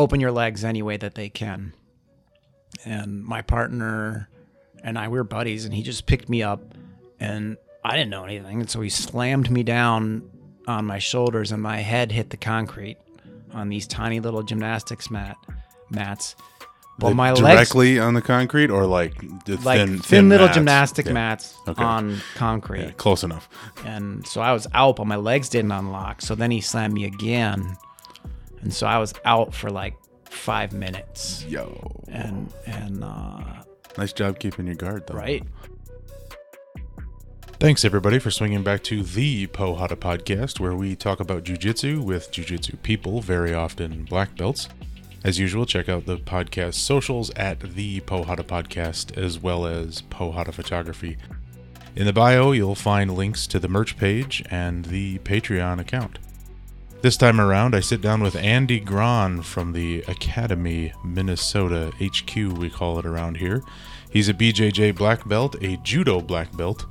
open your legs any way that they can. And my partner and I we were buddies, and he just picked me up, and I didn't know anything, and so he slammed me down on my shoulders, and my head hit the concrete on these tiny little gymnastics mat mats. Well, The- my legs directly on the concrete or like the like thin, thin, little mats? gymnastic Yeah. mats Okay. on concrete. Yeah, close enough. And so I was out, but my legs didn't unlock. So then he slammed me again. And so I was out for like five minutes. Yo, And, and, uh, nice job keeping your guard though. right. Thanks everybody for swinging back to the Porrada podcast, where we talk about jujitsu with jujitsu people, very often black belts. As usual, check out the podcast socials at the Porrada podcast as well as Porrada photography. In the bio, you'll find links to the merch page and the Patreon account. This time around, I sit down with Andy Grahn from the Academy, Minnesota HQ, we call it around here. He's a BJJ black belt, a judo black belt,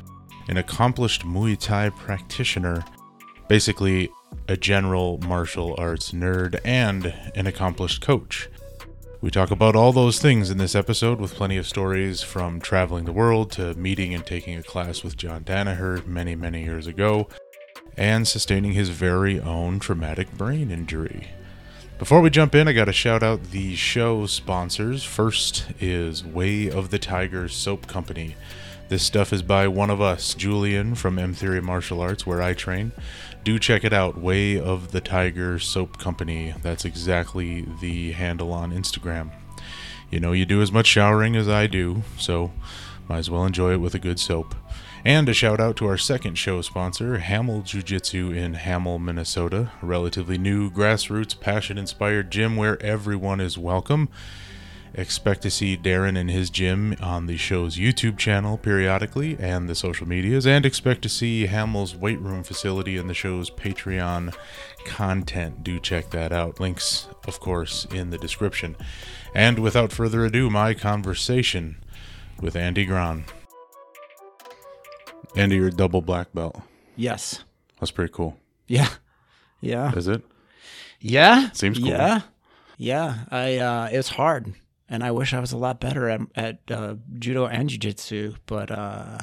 an accomplished Muay Thai practitioner, basically a general martial arts nerd, and an accomplished coach. We talk about all those things in this episode with plenty of stories from traveling the world to meeting and taking a class with John Danaher many, many years ago, and sustaining his very own traumatic brain injury. Before we jump in, I got to shout out the show sponsors. First is Way of the Tiger Soap Company. This stuff is by one of us, Julian from M Theory Martial Arts, where I train. Do check it out, Way of the Tiger Soap Company. That's exactly the handle on Instagram. You know, you do as much showering as I do, so might as well enjoy it with a good soap. And a shout out to our second show sponsor, Hamel Jiu Jitsu in Hamel, Minnesota, a relatively new grassroots, passion inspired gym where everyone is welcome. Expect to see Darren in his gym on the show's YouTube channel periodically and the social medias, and expect to see Hamel's weight room facility in the show's Patreon content. Do check that out. Links, of course, in the description. And without further ado, my conversation with Andy Grahn. Andy, you're double black belt. Yes. That's pretty cool. Yeah. Yeah. Is it? Yeah. Seems cool. Yeah. Yeah. I, uh, it was hard. And I wish I was a lot better at, at uh, judo and jiu-jitsu. But, uh,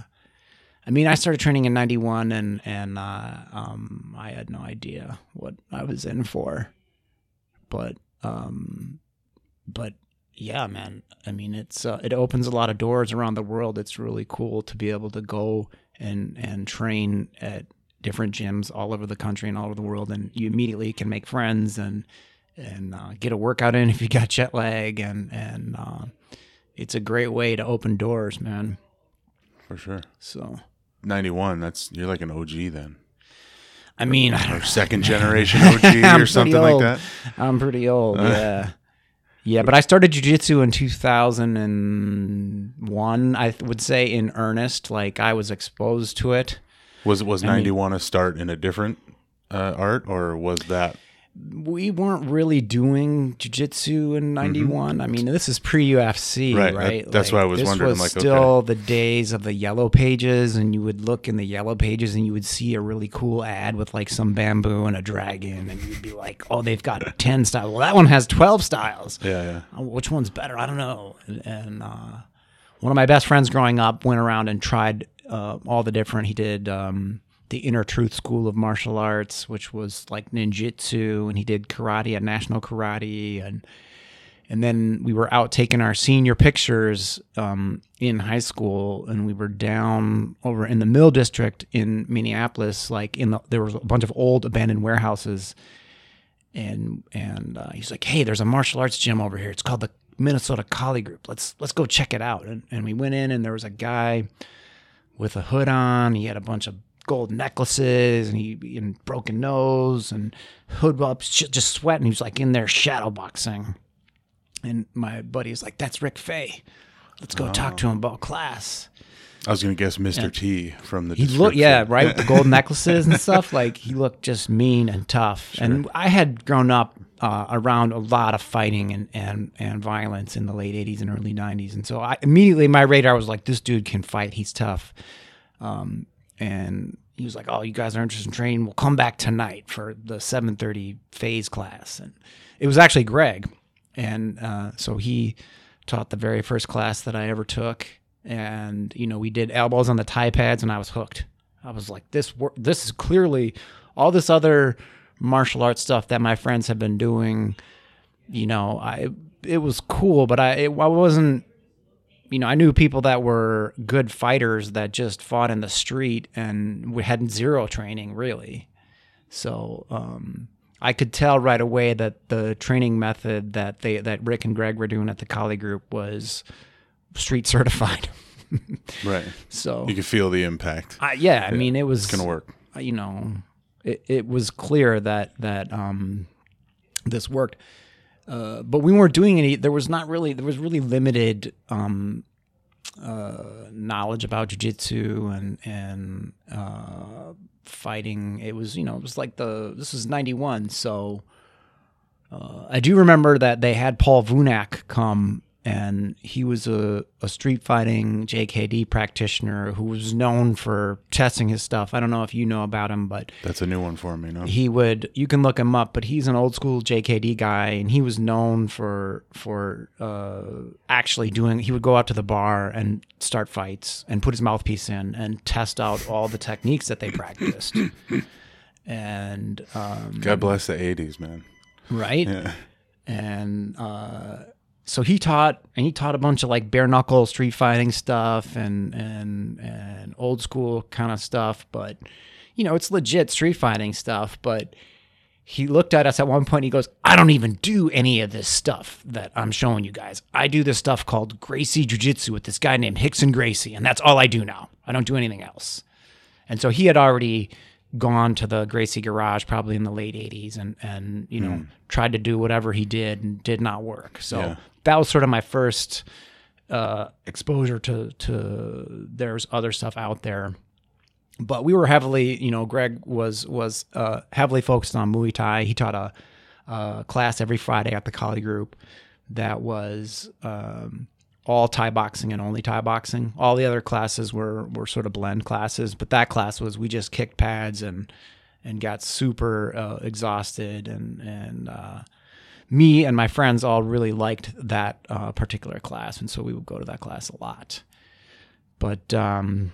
I mean, I started training in 91 and, and, uh, um, I had no idea what I was in for. But, um, but yeah, man, I mean, it's, uh, it opens a lot of doors around the world. It's really cool to be able to go and, and train at different gyms all over the country and all over the world. And you immediately can make friends and, and uh, get a workout in if you got jet lag and and uh, it's a great way to open doors man For sure. so 91, that's you're like an OG then. i mean Or second generation OG or something like that. i'm pretty old yeah yeah but i started jiu-jitsu in 2001 i would say in earnest like i was exposed to it. Was was 91 a start in a different uh, art or was that we weren't really doing jiu-jitsu in 91 i mean this is pre-ufc Mm-hmm. Right, right, that- that's why I was this wondering, was like, okay. still the days of the yellow pages and you would look in the yellow pages and you would see a really cool ad with like some bamboo and a dragon and you'd be like oh they've got 10 styles well that one has 12 styles Yeah, yeah. Oh, which one's better? I don't know. And, and uh, one of my best friends growing up went around and tried uh, all the different. He did um, the Inner Truth School of Martial Arts, which was like ninjutsu, and he did karate at National Karate, and and then we were out taking our senior pictures um, in high school, and we were down over in the Mill District in Minneapolis. Like in the there was a bunch of old abandoned warehouses and and uh, he's like, "Hey, there's a martial arts gym over here. It's called the Minnesota Kali Group. Let's let's go check it out." And and we went in, and there was a guy with a hood on. He had a bunch of gold necklaces, and he and broken nose and hood up, just sweating. He was like in there shadow boxing. And my buddy was like, "That's Rick Faye. Let's go talk to him about class." I was going to guess Mr. T from the He looked, yeah, right, with the gold necklaces and stuff. Like he looked just mean and tough. And I had grown up uh, around a lot of fighting and, and and violence in the late '80s and early '90s, and so I immediately my radar was like, this dude can fight. He's tough. Um, and he was like, "Oh, you guys are interested in training? We'll come back tonight for the 7:30 phase class." And it was actually Greg, and uh, so he taught the very first class that I ever took, and you know we did elbows on the Thai pads, and I was hooked. I was like, this wor- this is clearly all this other martial arts stuff that my friends have been doing. You know, I it was cool, but I it, I wasn't. You know, I knew people that were good fighters that just fought in the street and we had zero training really. So um, I could tell right away that the training method that they that Rick and Greg were doing at the Kali group was street certified. Right. so You could feel the impact. I, yeah, I mean, it was It's gonna work. You know, it, it was clear that that um, this worked, uh, but we weren't doing any. There was not really. There was really limited um, uh, knowledge about jujitsu and and uh, fighting. It was you know it was like the this was ninety one, so. Uh, I do remember that they had Paul Vunak come, and he was a, a street fighting JKD practitioner who was known for testing his stuff. I don't know if you know about him, but That's a new one for me. No. he would you can look him up but he's an old school jkd guy and he was known for for uh actually doing he would go out to the bar and start fights and put his mouthpiece in and test out all the techniques that they practiced and um God bless the '80s, man. right Yeah. and uh, so he taught and he taught a bunch of like bare knuckle street fighting stuff and and and old school kind of stuff but you know it's legit street fighting stuff but he looked at us at one point he goes i don't even do any of this stuff that i'm showing you guys i do this stuff called gracie jiu-jitsu with this guy named rickson gracie and that's all i do now i don't do anything else and so he had already gone to the Gracie garage probably in the late 80s and and you know hmm. tried to do whatever he did and did not work. So Yeah. That was sort of my first uh, exposure to to there's other stuff out there. But we were heavily, you know, Greg was was uh, heavily focused on Muay Thai. He taught a, a class every Friday at the Kali group that was um, all Thai boxing and only Thai boxing. All the other classes were were sort of blend classes, but that class was we just kicked pads and and got super uh, exhausted and and uh, me and my friends all really liked that uh, particular class, and so we would go to that class a lot. But um,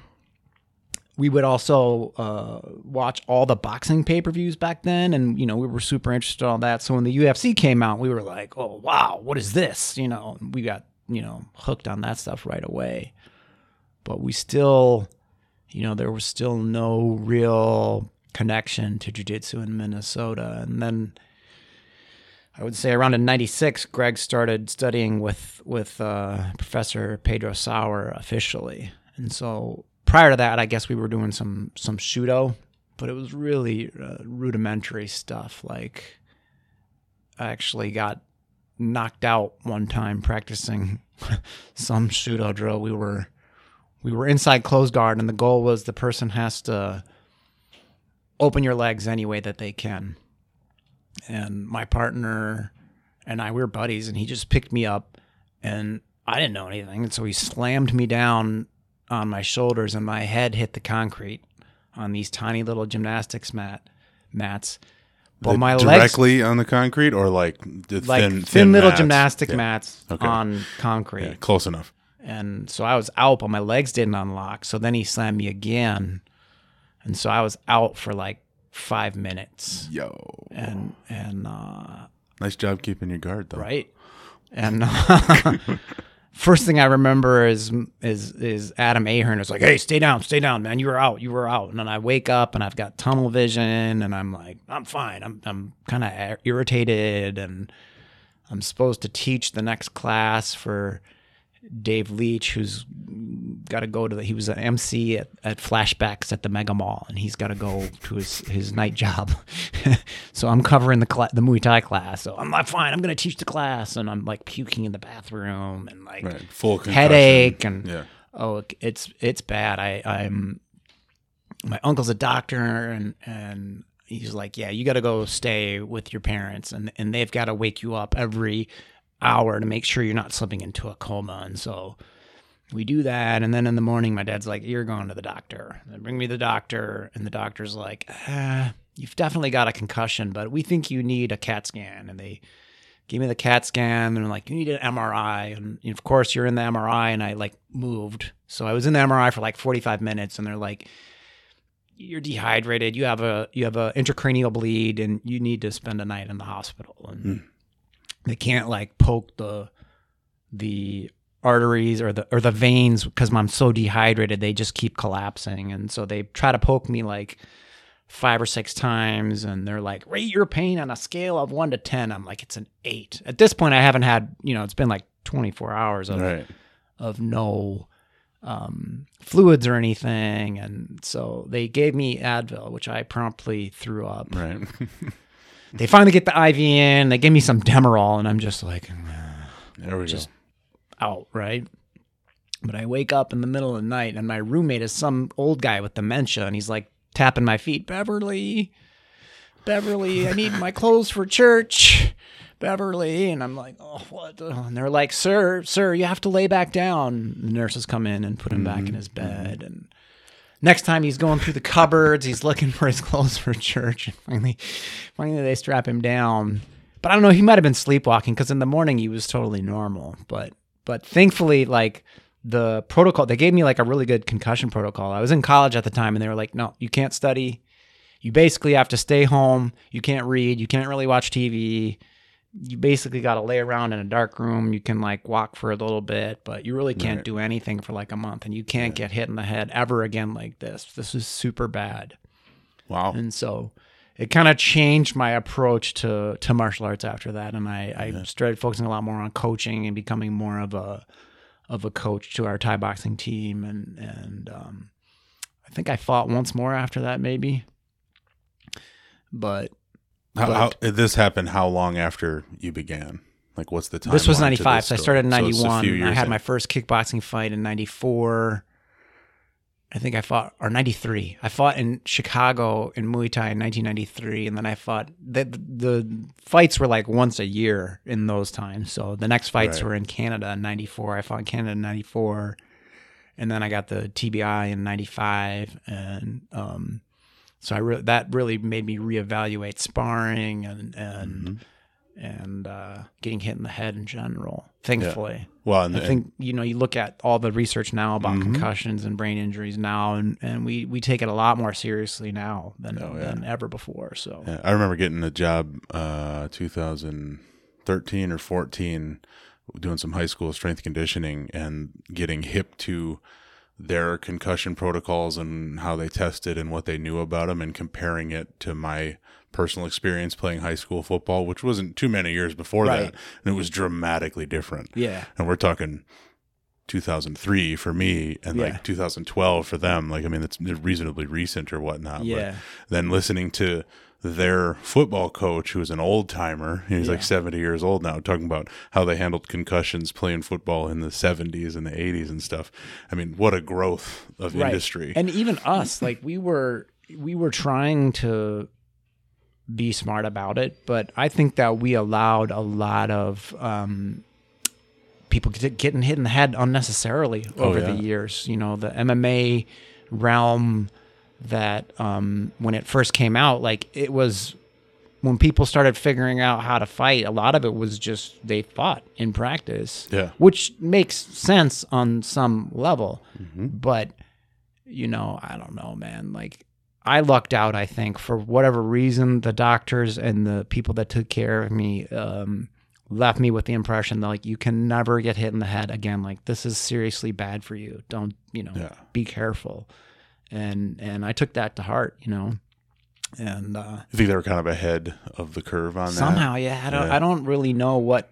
we would also uh, watch all the boxing pay per views back then, and you know we were super interested in all that. So when the UFC came out, we were like, "Oh wow, what is this?" You know, we got you know hooked on that stuff right away. But we still, you know, there was still no real connection to jujitsu in Minnesota, and then. I would say around in '96, Greg started studying with with uh, Professor Pedro Sauer officially, and so prior to that, I guess we were doing some some Shooto, but it was really uh, rudimentary stuff. Like I actually got knocked out one time practicing some Shooto drill. We were we were inside closed guard, and the goal was the person has to open your legs any way that they can. And my partner and I we were buddies, and he just picked me up, and I didn't know anything, and so he slammed me down on my shoulders, and my head hit the concrete on these tiny little gymnastics mat mats. But my legs directly on the concrete or like the like thin, thin, little mats? gymnastic Yeah. mats Okay. on concrete. Yeah, close enough. And so I was out, but my legs didn't unlock. So then he slammed me again. And so I was out for like five minutes. Yo, And, and, uh, nice job keeping your guard though. right. And first thing I remember is, is, is Adam Ahern is like, Hey, stay down, stay down, man. You were out, you were out. And then I wake up and I've got tunnel vision and I'm like, I'm fine. I'm, I'm kind of irritated and I'm supposed to teach the next class for Dave Leach, who's got to go to the, he was an MC at, at Flashbacks at the Mega Mall, and he's got to go to his, his night job. so I'm covering the cla- the Muay Thai class. So I'm like, fine, I'm going to teach the class, and I'm like puking in the bathroom and like Right. Full concussion. headache and Yeah. oh, it's it's bad. I I'm my uncle's a doctor, and and he's like, yeah, you got to go stay with your parents, and and they've got to wake you up every hour to make sure you're not slipping into a coma, and so. We do that, and then in the morning, my dad's like, "You're going to the doctor." They bring me the doctor, and the doctor's like, uh, "You've definitely got a concussion, but we think you need a CAT scan." And they gave me the CAT scan, and they're like, you need an MRI, and of course you're in the MRI, and I like moved, so I was in the MRI for like 45 minutes, and they're like, you're dehydrated, you have a you have a intracranial bleed, and you need to spend a night in the hospital, and Mm. they can't like poke the the arteries or the or the veins because I'm so dehydrated they just keep collapsing. And so they try to poke me like five or six times and they're like rate your pain on a scale of 1 to 10 I'm like it's an 8 at this point I haven't had you know it's been like 24 hours of Right. of no um, fluids or anything. And so they gave me Advil which I promptly threw up. Right. they finally get the IV in. They give me some Demerol and I'm just like there we Just- go. Out, right? But I wake up in the middle of the night and my roommate is some old guy with dementia and he's like tapping my feet, Beverly, Beverly, I need my clothes for church. Beverly, and I'm like, oh, what? And they're like, sir, sir, you have to lay back down. The nurses come in and put him back in mm-hmm. his bed. And next time he's going through the cupboards, he's looking for his clothes for church. And finally, finally they strap him down. But I don't know, he might have been sleepwalking because in the morning he was totally normal. But but thankfully, like the protocol, they gave me like a really good concussion protocol. I was in college at the time, and they were like, "No, you can't study. You basically have to stay home. You can't read. You can't really watch TV. You basically got to lay around in a dark room. You can like walk for a little bit, but you really can't Right. do anything for like a month, and you can't get hit in the head ever again like this. This is super bad." Wow. and so it kind of changed my approach to to martial arts after that and i i started focusing a lot more on coaching and becoming more of a of a coach to our thai boxing team and and um i think i fought once more after that maybe but How, but- how, this happened how long after you began? Like, what's the time? this was 95 so i started in 91 i had my my. first kickboxing fight in 94 i think i fought or 93 i fought in chicago in muay thai in 1993 and then i fought the, the fights were like once a year in those times so the next fights Right. were in canada in 94 i fought in canada in 94 and then i got the tbi in 95 and um so i re- that really made me reevaluate sparring and and Mm-hmm. And uh, getting hit in the head in general. Thankfully, Well, and, I think you know you look at all the research now about Mhm. concussions and brain injuries now, and, and we we take it a lot more seriously now than Oh, yeah. than ever before. So Yeah, I remember getting a job uh 2013 or 14 doing some high school strength conditioning and getting hip to their concussion protocols and how they tested and what they knew about them and comparing it to my personal experience playing high school football which wasn't too many years before Right. that and it was dramatically different yeah, and we're talking 2003 for me and Yeah. like 2012 for them like i mean it's reasonably recent or whatnot yeah, but then listening to their football coach who's an old timer he's Yeah. like 70 years old now talking about how they handled concussions playing football in the 70s and the 80s and stuff i mean what a growth of right. industry and even us, like we were we were trying to be smart about it, but I think that we allowed a lot of um, people getting hit in the head unnecessarily Oh, over yeah. the years. You know, the MMA realm that um, when it first came out, like it was when people started figuring out how to fight. A lot of it was just they fought in practice, Yeah. which makes sense on some level, Mm-hmm. but you know, I don't know, man. Like I lucked out, I think, for whatever reason, the doctors and the people that took care of me um, left me with the impression that like you can never get hit in the head again. Like this is seriously bad for you. Don't you know? Yeah. Be careful. And and I took that to heart, you know. And uh, i think they were kind of ahead of the curve on that somehow, yeah, I don't Yeah. I don't really know what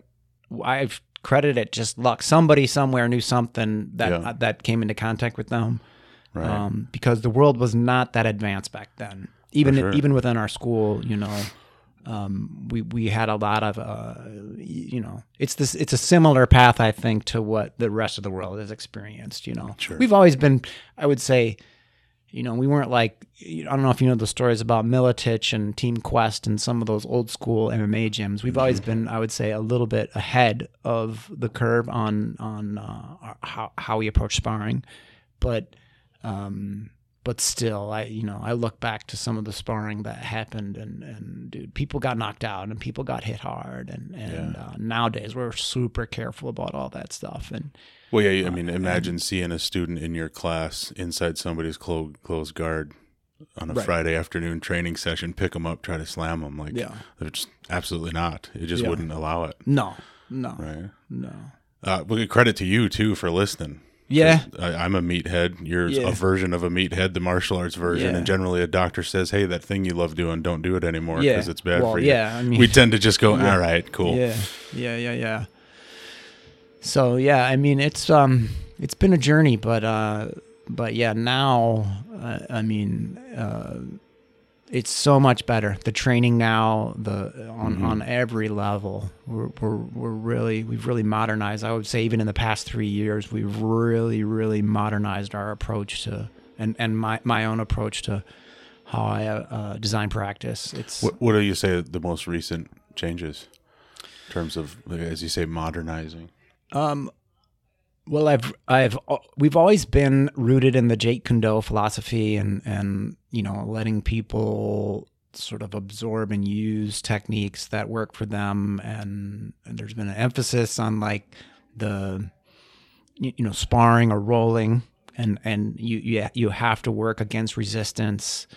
I've credited it just luck. Somebody somewhere knew something that Yeah. that came into contact with them right um, because the world was not that advanced back then. Even sure. even within our school, you know, um, we we had a lot of uh, you know, it's this it's a similar path I think to what the rest of the world has experienced. You know, Sure. we've always been, I would say. You know, we weren't like I don't know if you know the stories about Miletich and Team Quest and some of those old school MMA gyms. We've always been, I would say, a little bit ahead of the curve on on uh, how how we approach sparring, but um, but still, I you know I look back to some of the sparring that happened, and and dude, people got knocked out and people got hit hard, and and Yeah. uh, nowadays we're super careful about all that stuff, and Well, yeah, I mean, imagine seeing a student in your class inside somebody's clo- closed guard on a Right. Friday afternoon training session, pick them up, try to slam them. Like, Yeah. they're just absolutely not. It just Yeah. wouldn't allow it. no, no, Right. no, Uh, well, credit to you too for listening. Yeah, I, I'm a meathead. You're Yeah. a version of a meathead, the martial arts version, Yeah. and generally a doctor says, "Hey, that thing you love doing, don't do it anymore Yeah. because it's bad Well, for you." yeah, I mean- we tend to just go, Yeah. "All right, cool." Yeah, yeah, yeah, yeah. So yeah, I mean it's um it's been a journey, but uh but yeah now uh, I mean uh it's so much better. The training now, the on on every level, we're, we're we're really we've really modernized. I would say even in the past three years, we've really really modernized our approach to and and my my own approach to how I uh, uh, design practice. It's What, what do you say the most recent changes in terms of, as you say, modernizing? Um, well, I've I've we've always been rooted in the Jeet Kune Do philosophy and and you know letting people sort of absorb and use techniques that work for them. And, and there's been an emphasis on like the you, know sparring or rolling. And and you you you have to work against resistance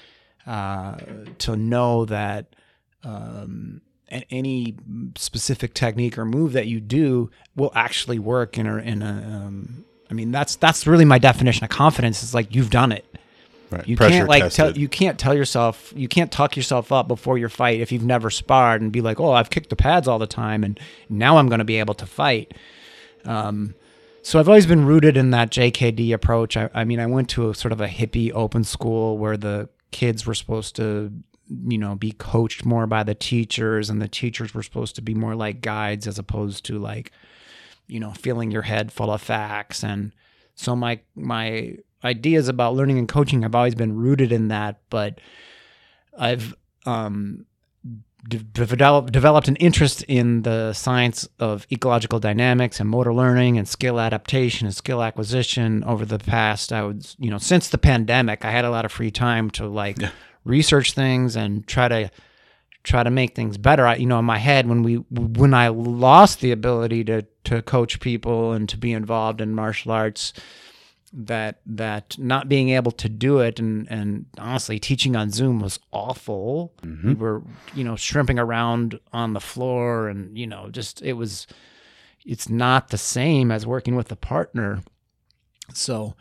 uh, to know that um, any specific technique or move that you do will actually work in a in a um, I mean that's that's really my definition of confidence is like you've done it. Right. You Pressure can't like tell you can't tell yourself you can't talk yourself up before your fight if you've never sparred and be like, "Oh, I've kicked the pads all the time and now I'm going to be able to fight." Um so I've always been rooted in that JKD approach. I, I mean, I went to a sort of a hippie open school where the kids were supposed to, you know, be coached more by the teachers, and the teachers were supposed to be more like guides as opposed to like, you know, filling your head full of facts. And so my my ideas about learning and coaching have always been rooted in that, but I've um, de- developed developed an interest in the science of ecological dynamics and motor learning and skill adaptation and skill acquisition over the past I would you know since the pandemic I had a lot of free time to like research things and try to try to make things better I, you know in my head when we when I lost the ability to to coach people and to be involved in martial arts that that not being able to do it and and honestly teaching on Zoom was awful. Mm-hmm. We were you know shrimping around on the floor and you know just it was it's not the same as working with a partner. So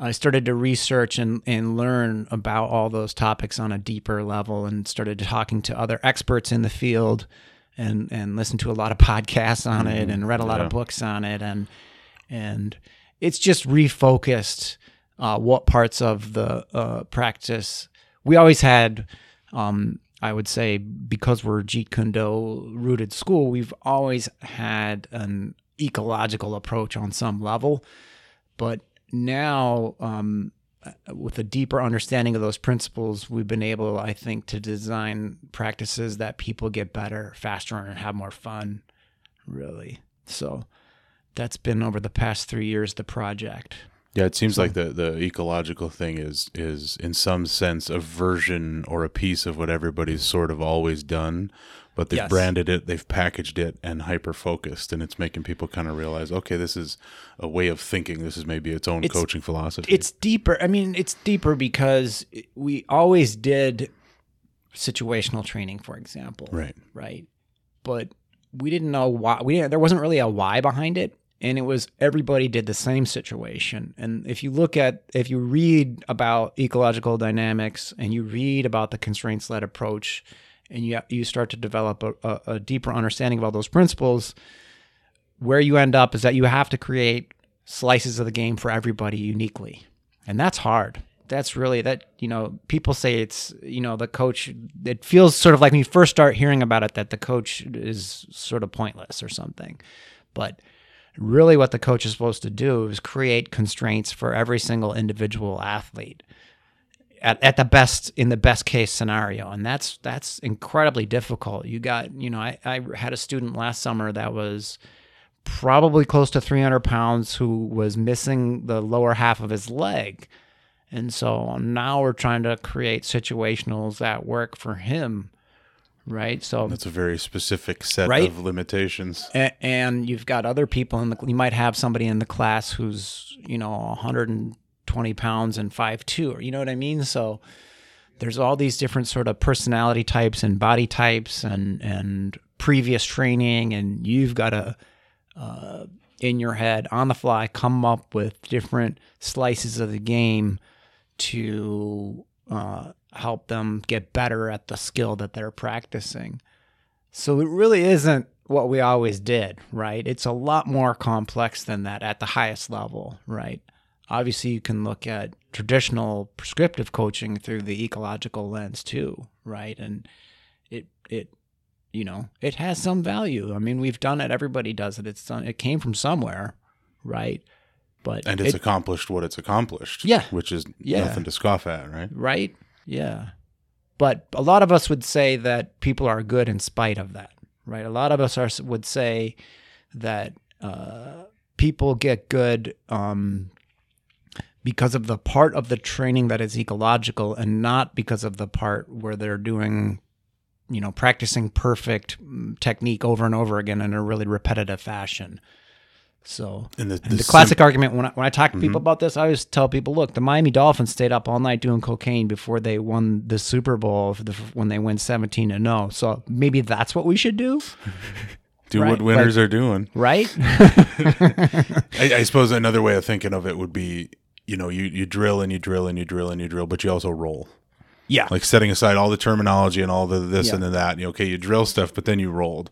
I started to research and, and learn about all those topics on a deeper level and started talking to other experts in the field and, and listened to a lot of podcasts on it and read a lot Yeah. of books on it and and it's just refocused uh, what parts of the uh, practice we always had um, I would say because we're Jeet Kune Do rooted school, we've always had an ecological approach on some level. But now, um, with a deeper understanding of those principles, we've been able, I think, to design practices that people get better, faster, and have more fun, really. So that's been over the past three years the project. Yeah, it seems like the, the ecological thing is is in some sense a version or a piece of what everybody's sort of always done, but they've Yes. branded it, they've packaged it, and hyper focused, and it's making people kind of realize, okay, this is a way of thinking. This is maybe its own It's- coaching philosophy. It's deeper. I mean, it's deeper because we always did situational training, for example. right. right? But we didn't know why. We didn't, there wasn't really a why behind it, and it was everybody did the same situation. And if you look at, if you read about ecological dynamics and you read about the constraints led approach, and you you start to develop a, a, a deeper understanding of all those principles, where you end up is that you have to create slices of the game for everybody uniquely, and that's hard. That's really that you know people say it's you know the coach. It feels sort of like when you first start hearing about it that the coach is sort of pointless or something, but really what the coach is supposed to do is create constraints for every single individual athlete at, at the best in the best case scenario and that's that's incredibly difficult you got you know I, I had a student last summer that was probably close to 300 pounds who was missing the lower half of his leg And so now we're trying to create situationals that work for him, right? So That's a very specific set Right? of limitations. a- and you've got other people in the you might have somebody in the class who's you know 120 pounds and 5'2 or you know what i mean so there's all these different sort of personality types and body types and and previous training and you've got to uh, in your head on the fly come up with different slices of the game to uh, help them get better at the skill that they're practicing so it really isn't what we always did, right? It's a lot more complex than that at the highest level, right? Obviously, you can look at traditional prescriptive coaching through the ecological lens too, right? And it it you know, it has some value. I mean, we've done it, everybody does it. It's done it came from somewhere, right? But And it's it- accomplished what it's accomplished. Yeah. Which is Yeah. nothing to scoff at, right? right? Yeah. But a lot of us would say that people are good in spite of that, right? A lot of us are would say that uh, people get good um, because of the part of the training that is ecological, and not because of the part where they're doing, you know, practicing perfect mm, technique over and over again in a really repetitive fashion. So And the, and the sim- classic argument when I, when I talk to people about this, I always tell people, look, the Miami Dolphins stayed up all night doing cocaine before they won the Super Bowl for the, when they win 17 to 0. So maybe that's what we should do, do right, what winners are doing. right? I, I suppose another way of thinking of it would be, you know, you, you drill and you drill and you drill and you drill, but you also roll. yeah. Like setting aside all the terminology and all the this Yeah. and the that. You know, okay, you drill stuff, but then you rolled.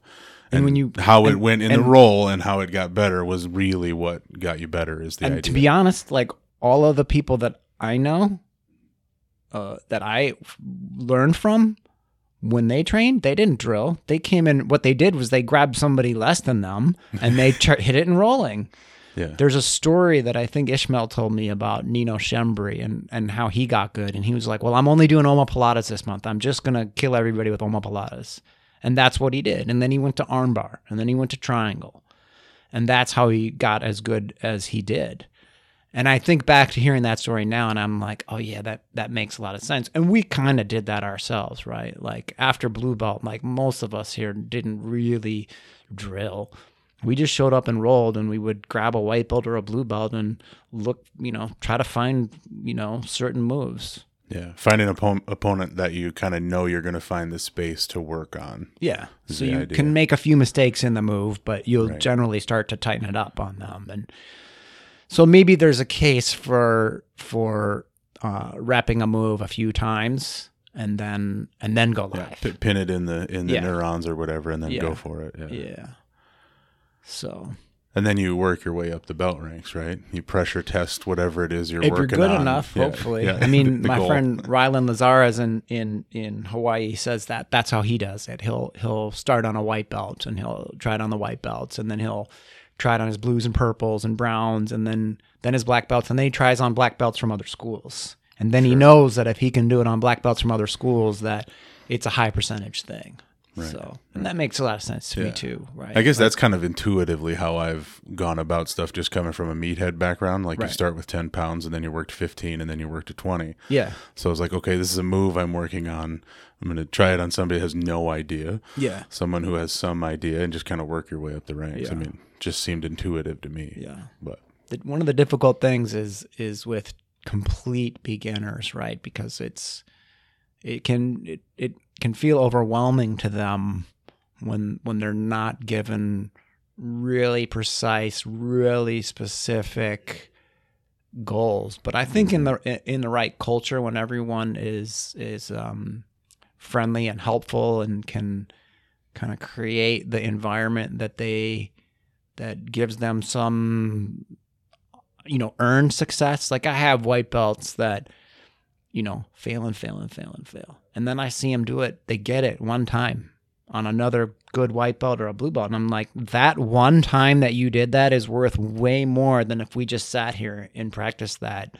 And when you- how it went in and- the roll and how it got better was really what got you better is the and idea. to be honest, like all of the people that I know, uh, that I learned from, when they trained, they didn't drill. They came in. What they did was they grabbed somebody less than them and they ch- hit it in rolling. There's a story that I think Ishmael told me about Nino Schembri and, and how he got good. And he was like, Well, I'm only doing omoplatas this month. I'm just going to kill everybody with omoplatas. And that's what he did. And then he went to armbar and then he went to triangle. And that's how he got as good as he did. And I think back to hearing that story now and I'm like, oh yeah, that that makes a lot of sense. And we kind of did that ourselves, right? Like after blue belt, like most of us here didn't really drill. We just showed up and rolled and we would grab a white belt or a blue belt and look, you know, try to find, you know, certain moves. Yeah. Find an oppo- opponent that you kind of know you're going to find the space to work on. Yeah. So you idea. can make a few mistakes in the move, but you'll Right. generally start to tighten it up on them. And so maybe there's a case for for uh, wrapping a move a few times and then and then go Yeah. live. P- pin it in the in the Yeah. neurons or whatever and then Yeah. go for it. Yeah. So And then you work your way up the belt ranks, right? You pressure test whatever it is you're if you're working good on. enough, Yeah. hopefully. Yeah. I mean, The my goal. friend Rylan Lizares in, in in Hawaii says that that's how he does it. He'll he'll start on a white belt and he'll try it on the white belts and then he'll try it on his blues and purples and browns and then then his black belts and then he tries on black belts from other schools. And then he knows that if he can do it on black belts from other schools that it's a high percentage thing. So, and that makes a lot of sense to me too, right? I guess that's kind of intuitively how I've gone about stuff just coming from a meathead background. Like you start with 10 pounds and then you work to 15 and then you work to 20. yeah. So I was like, okay, this is a move I'm working on. I'm going to try it on somebody who has no idea, Yeah. someone who has some idea, and just kind of work your way up the ranks. Yeah. I mean, just seemed intuitive to me. Yeah. But one of the difficult things is is with complete beginners, right? Because it's it can it, it can feel overwhelming to them when when they're not given really precise, really specific goals. But I think in the in the right culture, when everyone is is um, friendly and helpful and can kind of create the environment that they that gives them some you know earned success like i have white belts that you know fail and fail and fail and fail. And then i see them do it. They get it one time on another good white belt or a blue belt. And i'm like that one time that you did that is worth way more than if we just sat here and practiced that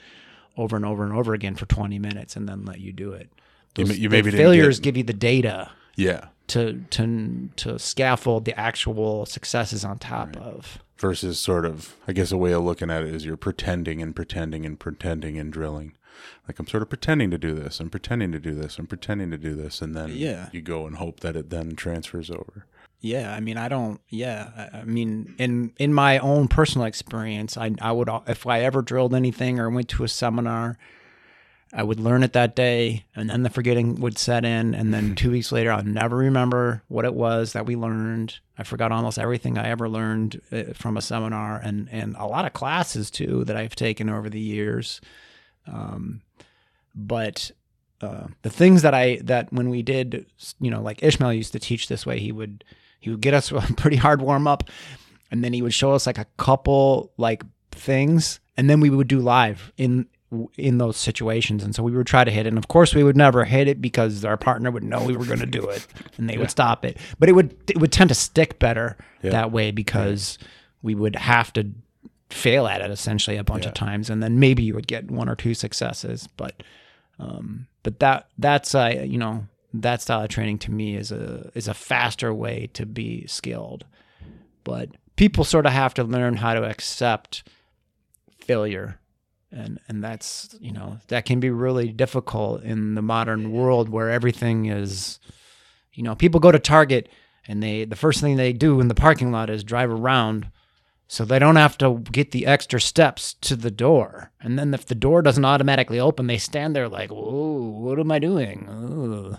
over and over and over again for 20 minutes and then let you do it. You Those- ma- you maybe failures get- give you the data yeah, to to to scaffold the actual successes on top of. versus sort of, I guess a way of looking at it is you're pretending and pretending and pretending and drilling. Like I'm sort of pretending to do this, I'm pretending to do this, I'm pretending to do this, and then Yeah. you go and hope that it then transfers over. Yeah, I mean, I don't. Yeah, I mean, in in my own personal experience, I I would if I ever drilled anything or went to a seminar, I would learn it that day, and then the forgetting would set in, and then two weeks later, I'll never remember what it was that we learned. I forgot almost everything I ever learned uh, from a seminar, and and a lot of classes too that I've taken over the years. Um, but uh, the things that I that when we did, you know, like Ishmael used to teach this way, he would he would get us a pretty hard warm up, and then he would show us like a couple like things, and then we would do live in in those situations, and so we would try to hit it. And of course, we would never hit it because our partner would know we were going to do it, and they would stop it. But it would it would tend to stick better Yeah. that way because we would have to fail at it essentially a bunch Yeah. of times, and then maybe you would get one or two successes, but um, but that that's uh, you know that style of training to me is a is a faster way to be skilled. But people sort of have to learn how to accept failure, and and that's you know that can be really difficult in the modern world where everything is, you know, people go to Target and they the first thing they do in the parking lot is drive around so they don't have to get the extra steps to the door. And then if the door doesn't automatically open, they stand there like, "Whoa, what am I doing?" Ugh.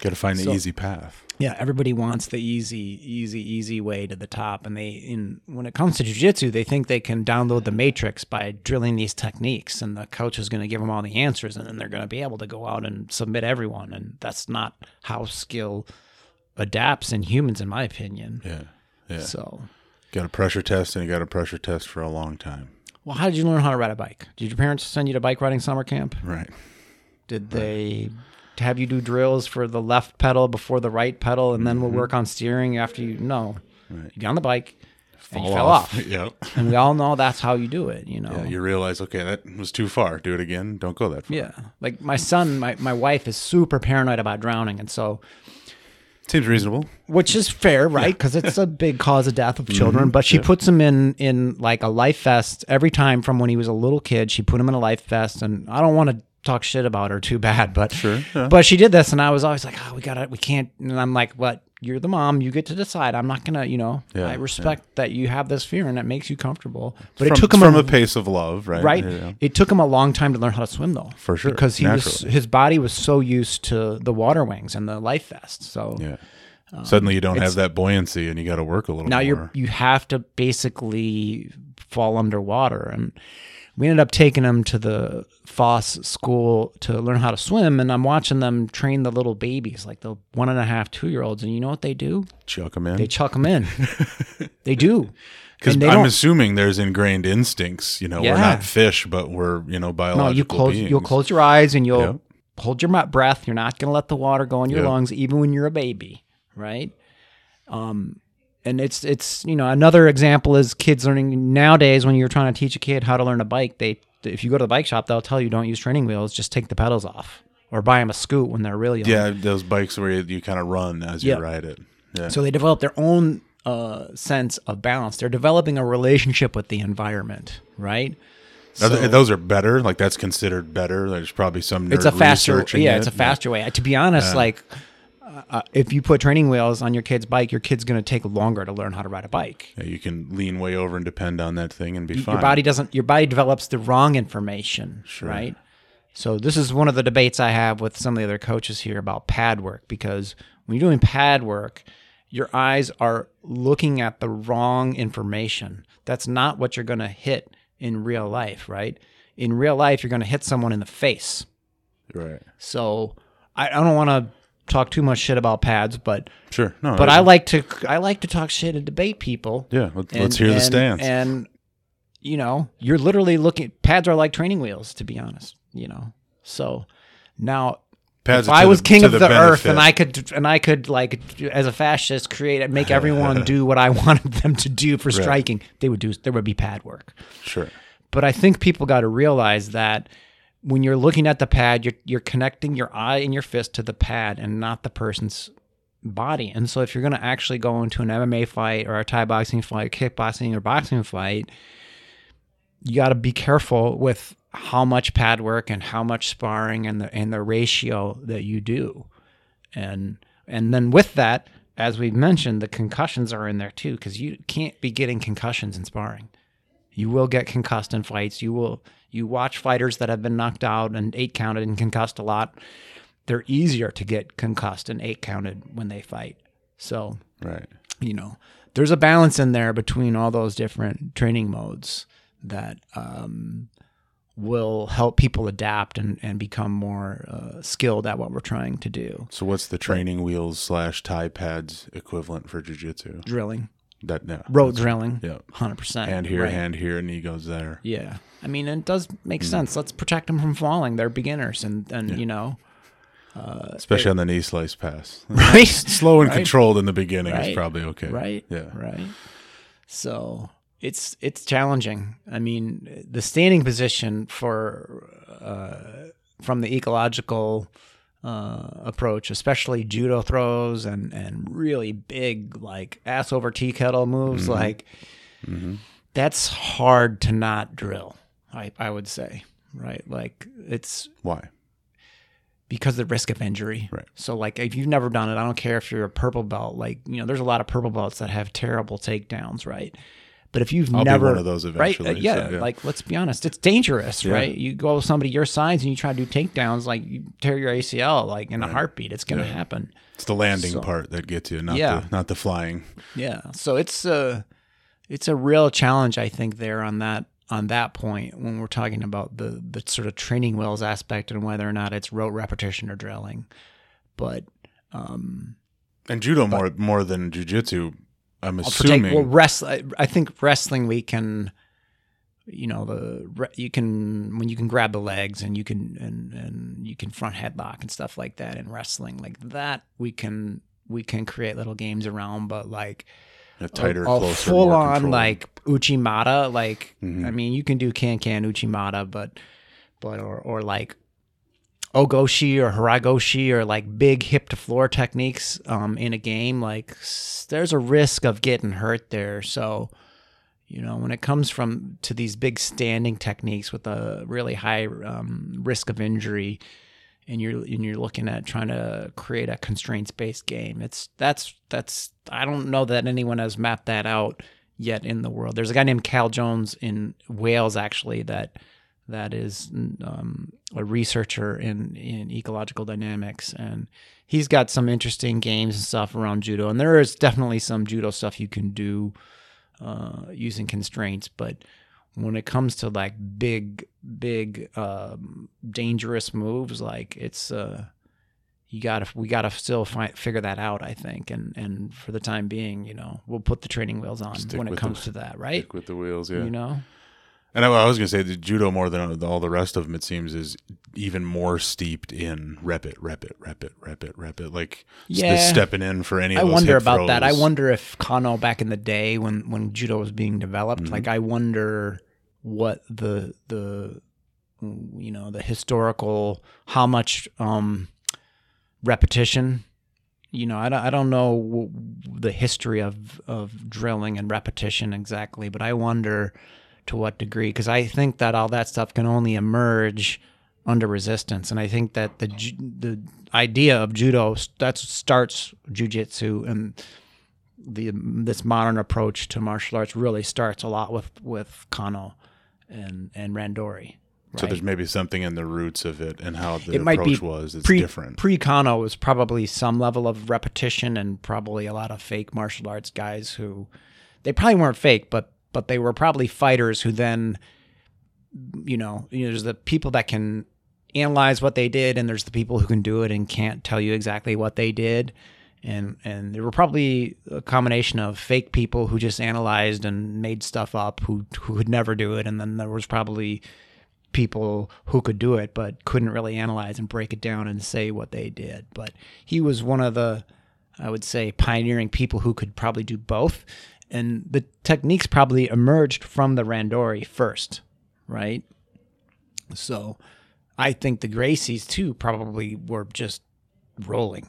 Got to find the So- easy path. Yeah, everybody wants the easy, easy, easy way to the top, and they, in when it comes to jujitsu, they think they can download the matrix by drilling these techniques, and the coach is going to give them all the answers, and then they're going to be able to go out and submit everyone, and that's not how skill adapts in humans, in my opinion. Yeah, yeah. So, Got a pressure test, and you got a pressure test for a long time. well, how did you learn how to ride a bike? Did your parents send you to bike riding summer camp? Right. Did they have you do drills for the left pedal before the right pedal, and then we'll mm-hmm. work on steering after you? No, Right. you get on the bike and you fell off, yep. and we all know that's how you do it. You know, Yeah, you realize, okay, that was too far. Do it again. Don't go that far. Yeah. Like my son, my my wife is super paranoid about drowning, and so Seems reasonable. which is fair, right? Because it's a big cause of death of children. But she Mm-hmm. Yeah. puts him in in like a life vest every time from when he was a little kid. She put him in a life vest, and I don't want to talk shit about her too bad, but Sure, yeah. but she did this, and I was always like, oh, we gotta, we can't. And I'm like, what? You're the mom. You get to decide. I'm not gonna, you know. Yeah, I respect that you have this fear and it makes you comfortable. But from, it took him from a, a pace of love, right? right. Yeah. It took him a long time to learn how to swim, though, For sure, because he was his body was so used to the water wings and the life vest. So Yeah. Um, Suddenly you don't have that buoyancy, and you got to work a little. now more. you're you have to basically fall underwater and we ended up taking them to the Foss school to learn how to swim and I'm watching them train the little babies like the one and a half two year olds and you know what they do chuck them in. they chuck them in they do Because I'm don't- assuming there's ingrained instincts. You know, we're not fish, but we're you know biological no you close beings. you'll close your eyes and you'll Yep. hold your breath you're not going to let the water go in your Yep. lungs even when you're a baby right um and it's it's you know another example is kids learning nowadays when you're trying to teach a kid how to learn a bike they if you go to the bike shop they'll tell you don't use training wheels just take the pedals off or buy them a scoot when they're really young Yeah, those bikes where you, you kind of run as you ride it. Yeah. so they develop their own uh, sense of balance they're developing a relationship with the environment right So- those are better. Like that's considered better. There's probably some. It's a faster yeah it. it's a faster way to be honest like uh, if you put training wheels on your kid's bike your kid's going to take longer to learn how to ride a bike. Yeah, you can lean way over and depend on that thing and be fine. your body doesn't your body develops the wrong information right? So this is one of the debates i have with some of the other coaches here about pad work because when you're doing pad work your eyes are looking at the wrong information. That's not what you're going to hit in real life right? In real life you're going to hit someone in the face. Right. so I, I don't want to talk too much shit about pads, but Sure. No. but I like to I like to talk shit and debate people. Yeah. Let, And- let's hear the stance. And you know, you're literally looking. Pads are like training wheels, to be honest. You know, so now. Pads if I was the- king of the, the earth and. I could and I could like as a fascist create and make everyone do what I wanted them to do for striking, they would do there would be pad work. sure. But I think people got to realize that when you're looking at the pad, you're you're connecting your eye and your fist to the pad and not the person's body. And so if you're going to actually go into an MMA fight or a Thai boxing fight, kickboxing or boxing fight, you got to be careful with how much pad work and how much sparring and the and the ratio that you do, and and then with that, as we've mentioned, the concussions are in there too because you can't be getting concussions in sparring. You will get concussed in fights. You will you watch fighters that have been knocked out and eight counted and concussed a lot. They're easier to get concussed and eight counted when they fight. So Right. you know, there's a balance in there between all those different training modes that um, will help people adapt and, and become more uh, skilled at what we're trying to do. So what's the training wheels slash Thai pads equivalent for jujitsu? Drilling, That no. road drilling, Yeah. 100%. Hand here, right. hand here, knee goes there. Yeah. I mean, it does Mm. make sense. Let's protect them from falling. They're beginners and, and you know, Especially on the knee slice pass. right? Slow and Right. controlled in the beginning Right. is probably okay. Right. Yeah. Right. So it's it's challenging. I mean, the standing position for uh, from the ecological uh, approach, especially judo throws and and really big like ass over tea kettle moves, Mm-hmm. like that's hard to not drill. I I would say right. Like it's Why? because of the risk of injury. Right. So like if you've never done it, I don't care if you're a purple belt, like, you know, there's a lot of purple belts that have terrible takedowns, right? But if you've I'll never one of those right? Uh, yeah, so, yeah. like let's be honest, it's dangerous, Yeah. right? You go with somebody your size and you try to do takedowns, like you tear your ACL like in a heartbeat. It's gonna happen. It's the landing So- part that gets you, not Yeah. the not the flying. Yeah. So it's a it's a real challenge, I think, there on that on that point when we're talking about the the sort of training wheels aspect and whether or not it's rote repetition or drilling. But um And judo more more than jujitsu. I'm I'll assuming. well, wrest, I I think wrestling we can, you know, the you can when you can grab the legs and you can and and you can front headlock and stuff like that in wrestling like that we can we can create little games around, but like a tighter, a, closer, full on like Uchimata, like Mhm. I mean you can do can can Uchimata, but but or or like Ogoshi or Haragoshi or like big hip to floor techniques um, in a game, like there's a risk of getting hurt there. So, you know, when it comes from to these big standing techniques with a really high um, risk of injury, and you're and you're looking at trying to create a constraints based game, it's that's that's I don't know that anyone has mapped that out yet in the world. There's a guy named Cal Jones in Wales actually that that is um, a researcher in, in ecological dynamics and he's got some interesting games and stuff around judo and there is definitely some judo stuff you can do uh, using constraints but when it comes to like big big um, dangerous moves like it's uh, you gotta we gotta still find figure that out i think and and for the time being you know we'll put the training wheels on Stick when it comes the- to that right Stick with the wheels, yeah. you know And I, I was gonna say the judo more than all the rest of them. It seems is even more steeped in rep it, rep it, rep it, rep it, rep it. Like Yeah. stepping in for any. Of I wonder about that. I wonder if Kano back in the day when when judo was being developed, Mm-hmm. like I wonder what the the you know the historical how much um repetition you know I don't, I don't know the history of of drilling and repetition exactly but i wonder to what degree because i think that all that stuff can only emerge under resistance and i think that the the idea of judo that starts jujitsu and the this modern approach to martial arts really starts a lot with with kano and and randori So there's maybe something in the roots of it and how the it might approach be was. It's pre, different. Pre Kano was probably some level of repetition and probably a lot of fake martial arts guys who they probably weren't fake, but but they were probably fighters who then you know, you know there's the people that can analyze what they did and there's the people who can do it and can't tell you exactly what they did. And and there were probably a combination of fake people who just analyzed and made stuff up who who could never do it and then there was probably people who could do it but couldn't really analyze and break it down and say what they did. But he was one of the, I would say, pioneering people who could probably do both. And the techniques probably emerged from the Randori first, right? So I think the Gracies too probably were just rolling.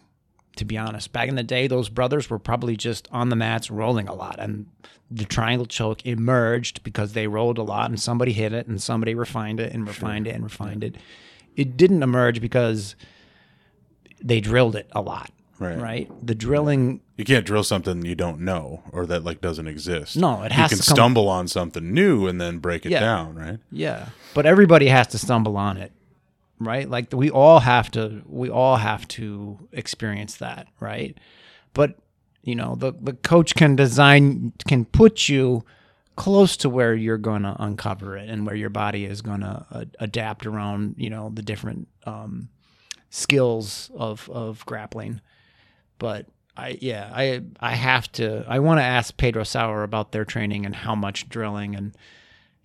To be honest. Back in the day, those brothers were probably just on the mats rolling a lot. And the triangle choke emerged because they rolled a lot and somebody hit it and somebody refined it and refined it and refined it. It didn't emerge because they drilled it a lot. Right. Right. The drilling You can't drill something you don't know or that like doesn't exist. No, it has You can stumble on something new and then break it Yeah. down, right? Yeah, but everybody has to stumble on it, right? Like we all have to, we all have to experience that, right? But you know, the the coach can design, can put you close to where you're going to uncover it and where your body is going to uh, adapt around, you know, the different um, skills of of grappling. But I yeah, I I have to I want to ask Pedro Sauer about their training and how much drilling and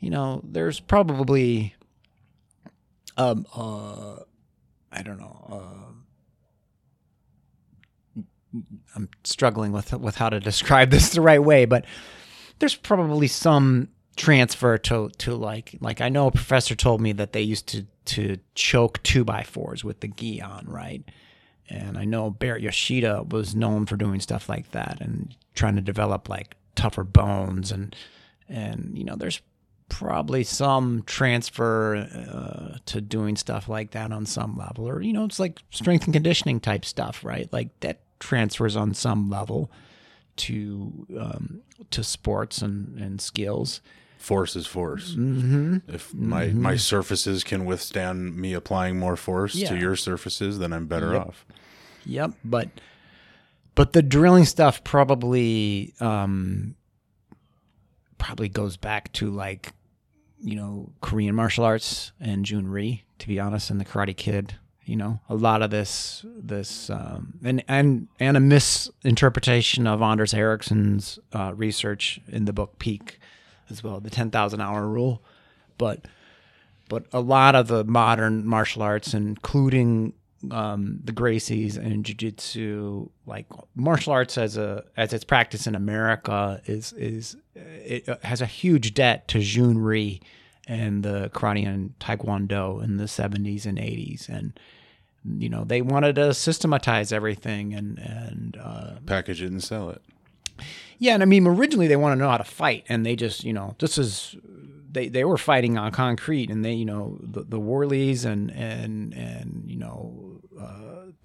you know, there's probably um uh I don't know, uh I'm struggling with with how to describe this the right way, but there's probably some transfer to to like like I know a professor told me that they used to to choke two by fours with the gi on, right? And I know Baret Yoshida was known for doing stuff like that and trying to develop like tougher bones and and you know there's probably some transfer uh, to doing stuff like that on some level or you know it's like strength and conditioning type stuff right like that transfers on some level to um, to sports and, and skills Force is force. Mm-hmm. If my my surfaces can withstand me applying more force Yeah. to your surfaces, then I'm better Yep. off. Yep, but but the drilling stuff probably um probably goes back to like you know Korean martial arts and Jhoon Rhee to be honest and the Karate Kid you know a lot of this this um and and and a misinterpretation of Anders Ericsson's uh, research in the book Peak as well the 10,000 hour rule. But but a lot of the modern martial arts, including um, the Gracies and Jiu-Jitsu, like martial arts as a as its practice in America, is is it has a huge debt to Jhoon Rhee and the karate and taekwondo in the 70s and 80s, and you know they wanted to systematize everything and and uh, Package it and sell it. yeah, and I mean, originally they want to know how to fight, and they just, you know, this is they they were fighting on concrete, and they, you know, the the Worleys and and and you know, uh,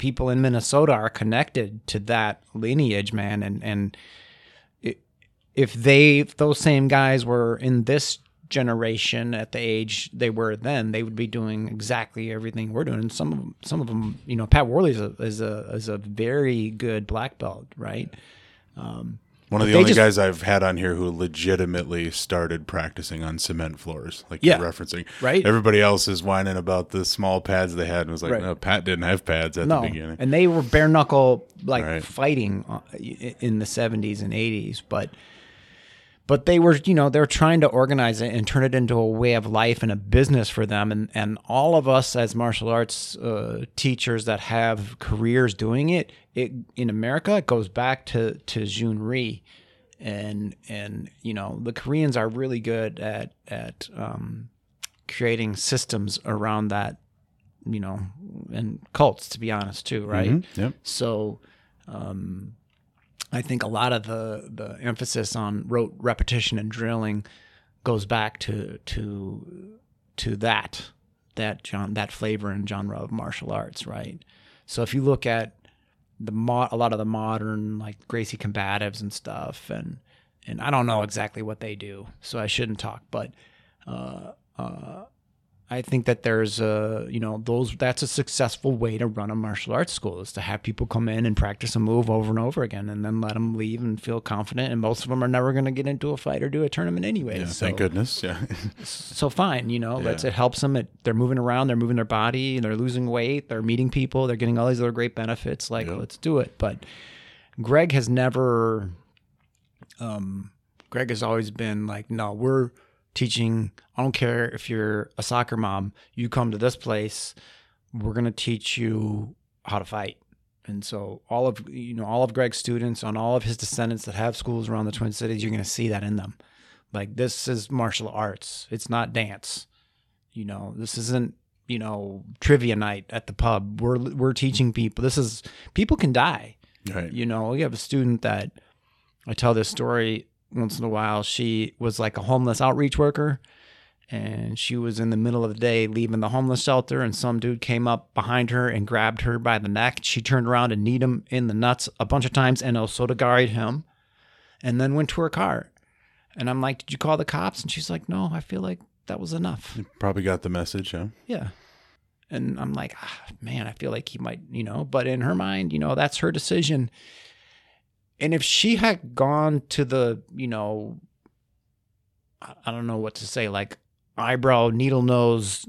people in Minnesota are connected to that lineage, man, and and if they if those same guys were in this generation at the age they were then, they would be doing exactly everything we're doing. And some of them, some of them, you know, Pat Worley is a is a is a very good black belt, right? Um, One of the only just- guys I've had on here who legitimately started practicing on cement floors, like Yeah. you're referencing. Right. Everybody else is whining about the small pads they had and was like, Right. no, Pat didn't have pads at no, the beginning. and they were bare knuckle like Right. fighting uh, in the seventies and eighties, but but they were you know they're trying to organize it and turn it into a way of life and a business for them, and and all of us as martial arts uh, teachers that have careers doing it, it in America it goes back to to Jhoon Rhee. And and you know the Koreans are really good at at um, creating systems around that you know, and cults to be honest too, right? Mhm. Yep. So, um, I think a lot of the the emphasis on rote repetition and drilling goes back to to to that that John that flavor and genre of martial arts, right? So if you look at the mo- a lot of the modern like Gracie combatives and stuff, and and I don't know exactly what they do, so I shouldn't talk, but uh, uh, I think that there's a you know those that's a successful way to run a martial arts school is to have people come in and practice a move over and over again and then let them leave and feel confident and most of them are never going to get into a fight or do a tournament anyway. Yeah, so, thank goodness. Yeah. so fine, you know, that's Yeah. it helps them. It, they're moving around, they're moving their body, they're losing weight, they're meeting people, they're getting all these other great benefits. Like, let's do it. But Greg has never, um, Greg has always been like, no, we're teaching. I don't care if you're a soccer mom, you come to this place, we're gonna teach you how to fight. And so all of you know all of Greg's students on all of his descendants that have schools around the Twin Cities, you're going to see that in them. Like this is martial arts. It's not dance. You know, this isn't you know trivia night at the pub. We're we're teaching people. This is people can die. Right. You know, we have a student that I tell this story once in a while. She was like a homeless outreach worker, and she was in the middle of the day leaving the homeless shelter, and some dude came up behind her and grabbed her by the neck. She turned around and kneed him in the nuts a bunch of times and osotogaried him, and then went to her car. And I'm like, "Did you call the cops?" And she's like, "No, I feel like that was enough." Probably got the message, huh? Yeah. And I'm like, ah, man, I feel like he might, you know, but in her mind, you know, that's her decision. And if she had gone to the, you know, I don't know what to say, like eyebrow, needle nose,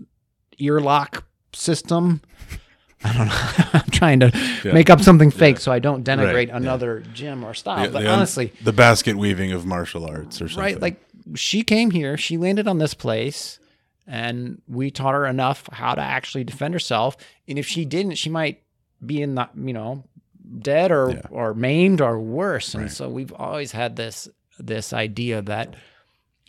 ear lock system. I don't know. I'm trying to Yeah. make up something fake so I don't denigrate Right, yeah. another gym or style. But the honestly, the basket weaving of martial arts or something. right like she came here she landed on this place and we taught her enough how to actually defend herself and if she didn't she might be in the you know dead or Yeah. or maimed or worse and Right. so we've always had this this idea that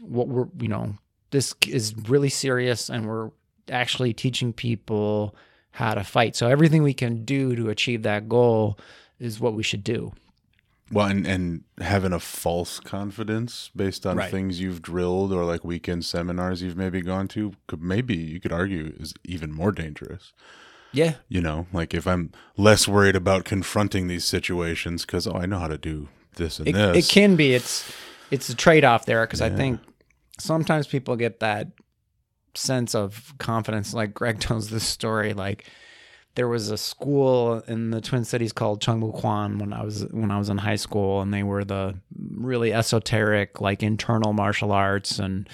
what we're you know this is really serious and we're actually teaching people how to fight so everything we can do to achieve that goal is what we should do Well, and, and having a false confidence based on Right. things you've drilled or like weekend seminars you've maybe gone to could maybe you could argue is even more dangerous. Yeah. You know, like if I'm less worried about confronting these situations because oh, I know how to do this and it, this. it can be. It's it's a trade-off there because i think sometimes people get that sense of confidence. Like greg tells this story like there was a school in the twin cities called Chung Moo Quan when i was when i was in high school and they were the really esoteric like internal martial arts and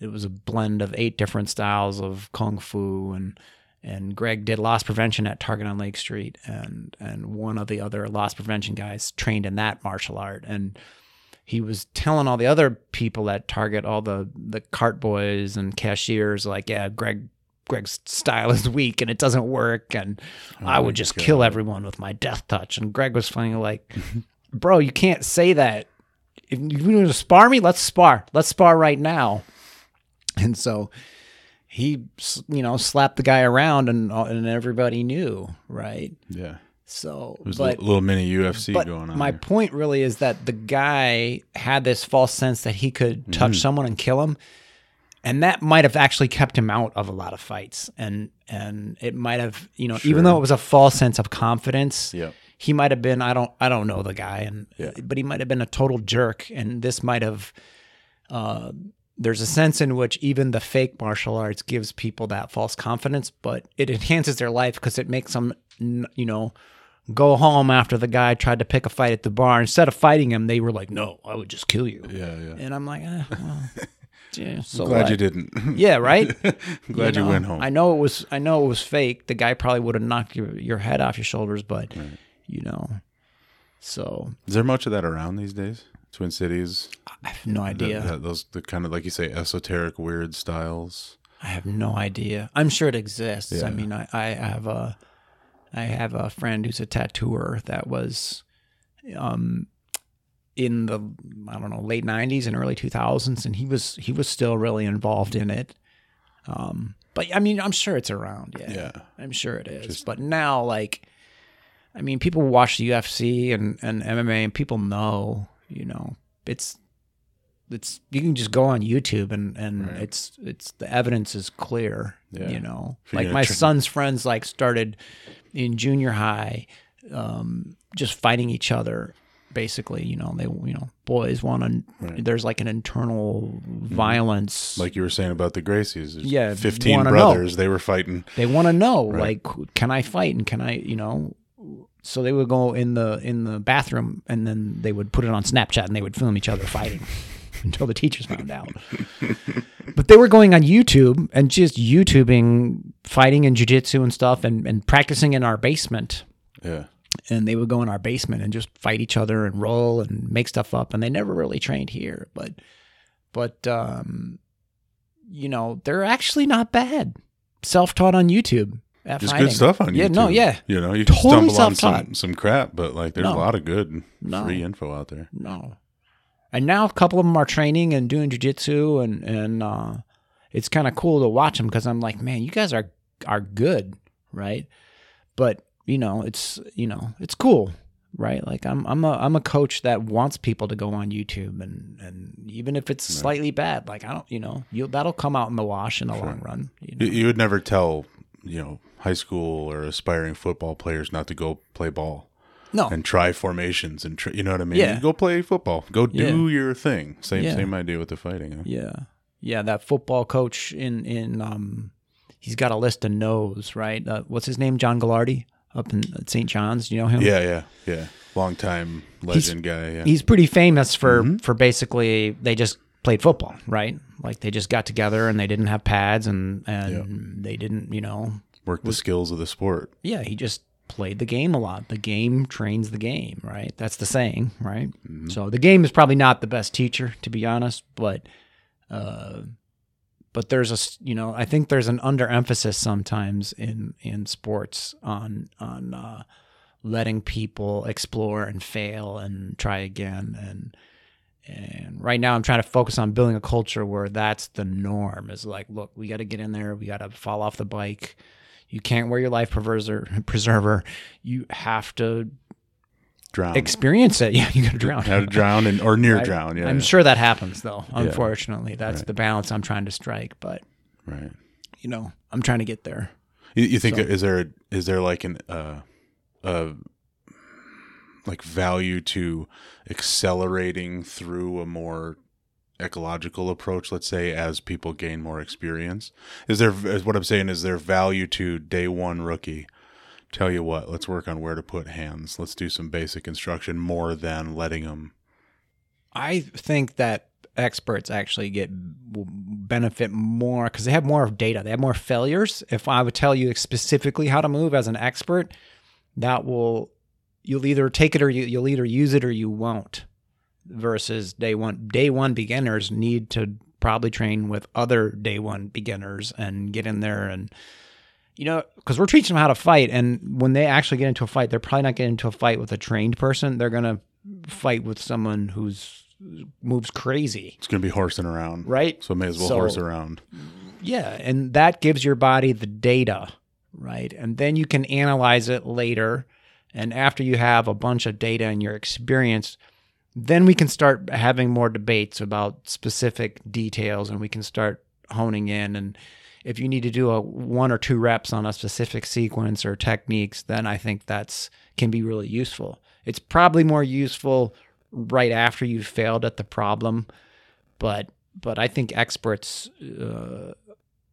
it was a blend of eight different styles of kung fu and and Greg did loss prevention at Target on Lake Street, and and one of the other loss prevention guys trained in that martial art, and he was telling all the other people at Target, all the the cart boys and cashiers, like, yeah, Greg Greg's style is weak and it doesn't work, and oh, I would just God. kill everyone with my death touch. And Greg was funny, like, bro, you can't say that. If you want to spar me, let's spar. Let's spar right now. And so he, you know, slapped the guy around, and and everybody knew, right? yeah. So, There's but a little mini UFC going on. my there. point really is that the guy had this false sense that he could touch Mm-hmm. someone and kill him, and that might have actually kept him out of a lot of fights. And and it might have, you know, Sure. even though it was a false sense of confidence, Yep. he might have been. I don't. I don't know the guy, and Yeah. but he might have been a total jerk. And this might have. Uh, there's a sense in which even the fake martial arts gives people that false confidence, but it enhances their life because it makes them, you know, go home after the guy tried to pick a fight at the bar. Instead of fighting him, they were like, "No, I would just kill you." Yeah, yeah. And I'm like, eh, well, yeah, so Glad what? you didn't. Yeah, right. Glad you, know, went home. I know it was. I know it was fake. The guy probably would have knocked your your head off your shoulders, but you know. So Is there much of that around these days? Twin Cities, I have no The- idea. the- those the kind of like you say esoteric weird styles. I have no idea. I'm sure it exists. Yeah. I mean, I, I have a I have a friend who's a tattooer that was um in the I don't know late 90s and early 2000s and he was he was still really involved in it. Um but I mean, I'm sure it's around. Yeah. Yeah. I'm sure it is. Just- but now like I mean, people watch the UFC and and MMA and people know, you know, it's it's you can just go on YouTube and and Right. it's it's the evidence is clear. Yeah. You know, you're like my tr- son's friends like started in junior high, um, just fighting each other. Basically, you know, they you know boys want to. Right. Mm-hmm. There's like an internal violence. Like you were saying about the Gracies. Yeah, 15 wanna know. brothers. They were fighting. they want to know Right. like can i fight and can i you know so they would go in the in the bathroom and then they would put it on snapchat and they would film each other fighting until the teachers found out but they were going on youtube and just youtubing fighting and jiu-jitsu and stuff and, and practicing in our basement Yeah. and they would go in our basement and just fight each other and roll and make stuff up and they never really trained here but but um you know they're actually not bad self-taught on youtube at Just fighting. good stuff on yeah YouTube. Yeah, no yeah You know, you can Totally stumble on some, some crap, but like there's No. a lot of good No. free info out there. no and now a couple of them are training and doing jiu-jitsu and and uh it's kind of cool to watch them because i'm like man you guys are are good, right? But you know, it's you know, it's cool, right? Like I'm I'm a I'm a coach that wants people to go on YouTube and and even if it's slightly bad, like I don't, you know, you that'll come out in the wash in the long run. You know? You would never tell, you know, high school or aspiring football players not to go play ball No, and try formations and tr- you know what I mean. Yeah. Go play football. Go do Yeah. your thing. Same Yeah. same idea with the fighting. Huh? Yeah. Yeah, that football coach in in um he's got a list of no's, right? Uh, what's his name? John Gagliardi up in St. John's. Do you know him? Yeah, yeah, yeah. Long time legend guy. Yeah. He's pretty famous for Mm-hmm. for basically they just played football, right? Like they just got together and they didn't have pads and and they didn't, you know. Work the skills of the sport. Yeah, he just played the game a lot. The game trains the game, right? That's the saying, right? So the game is probably not the best teacher, to be honest, but uh, but there's a you know I think there's an underemphasis sometimes in in sports on on uh, letting people explore and fail and try again and and right now I'm trying to focus on building a culture where that's the norm is like look we got to get in there we got to fall off the bike you can't wear your life preserver preserver you have to Drown. experience it yeah you got to drown How to drown and or near I- drown. Yeah. I'm yeah. sure that happens though. Unfortunately, that's Right. the balance I'm trying to strike. But Right. you know, I'm trying to get there. You, you think is there is there like an uh uh like value to accelerating through a more ecological approach let's say as people gain more experience is there is what i'm saying is there value to day one rookie tell you what let's work on where to put hands let's do some basic instruction more than letting them I think that experts actually get benefit more because they have more of data. They have more failures. If I would tell you specifically how to move as an expert, that will you'll either take it or you, you'll either use it or you won't. Versus day one, day one beginners need to probably train with other day one beginners and get in there and you know because we're teaching them how to fight. And when they actually get into a fight they're probably not getting into a fight with a trained person. They're going to fight with someone who's moves crazy. It's going to be horsing around. Right? So may as well So- horse around. yeah. And that gives your body the data right? And then you can analyze it later. And after you have a bunch of data and your experience then we can start having more debates about specific details and we can start honing in. And if you need to do a one or two reps on a specific sequence or techniques then i think that's can be really useful. It's probably more useful right after you've failed at the problem but but i think experts uh,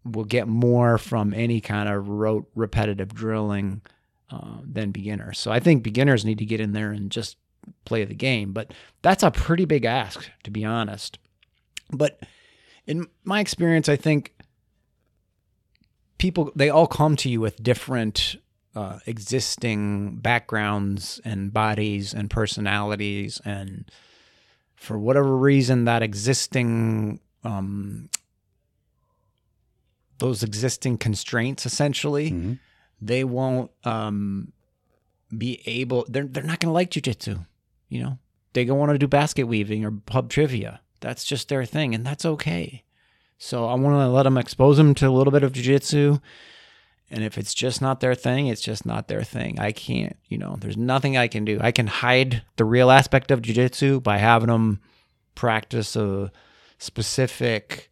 will get more from any kind of rote repetitive drilling uh, than beginners. So i think beginners need to get in there and just play the game but that's a pretty big ask to be honest but in my experience i think people they all come to you with different uh, existing backgrounds and bodies and personalities and for whatever reason that existing um, those existing constraints essentially Mhm. they won't um, be able they're, they're not going to like jujitsu you know they don't want to do basket weaving or pub trivia that's just their thing and that's okay so I want to let them expose them to a little bit of jujitsu. And if it's just not their thing, it's just not their thing. I can't, you know, there's nothing I can do. I can hide the real aspect of jujitsu by having them practice a specific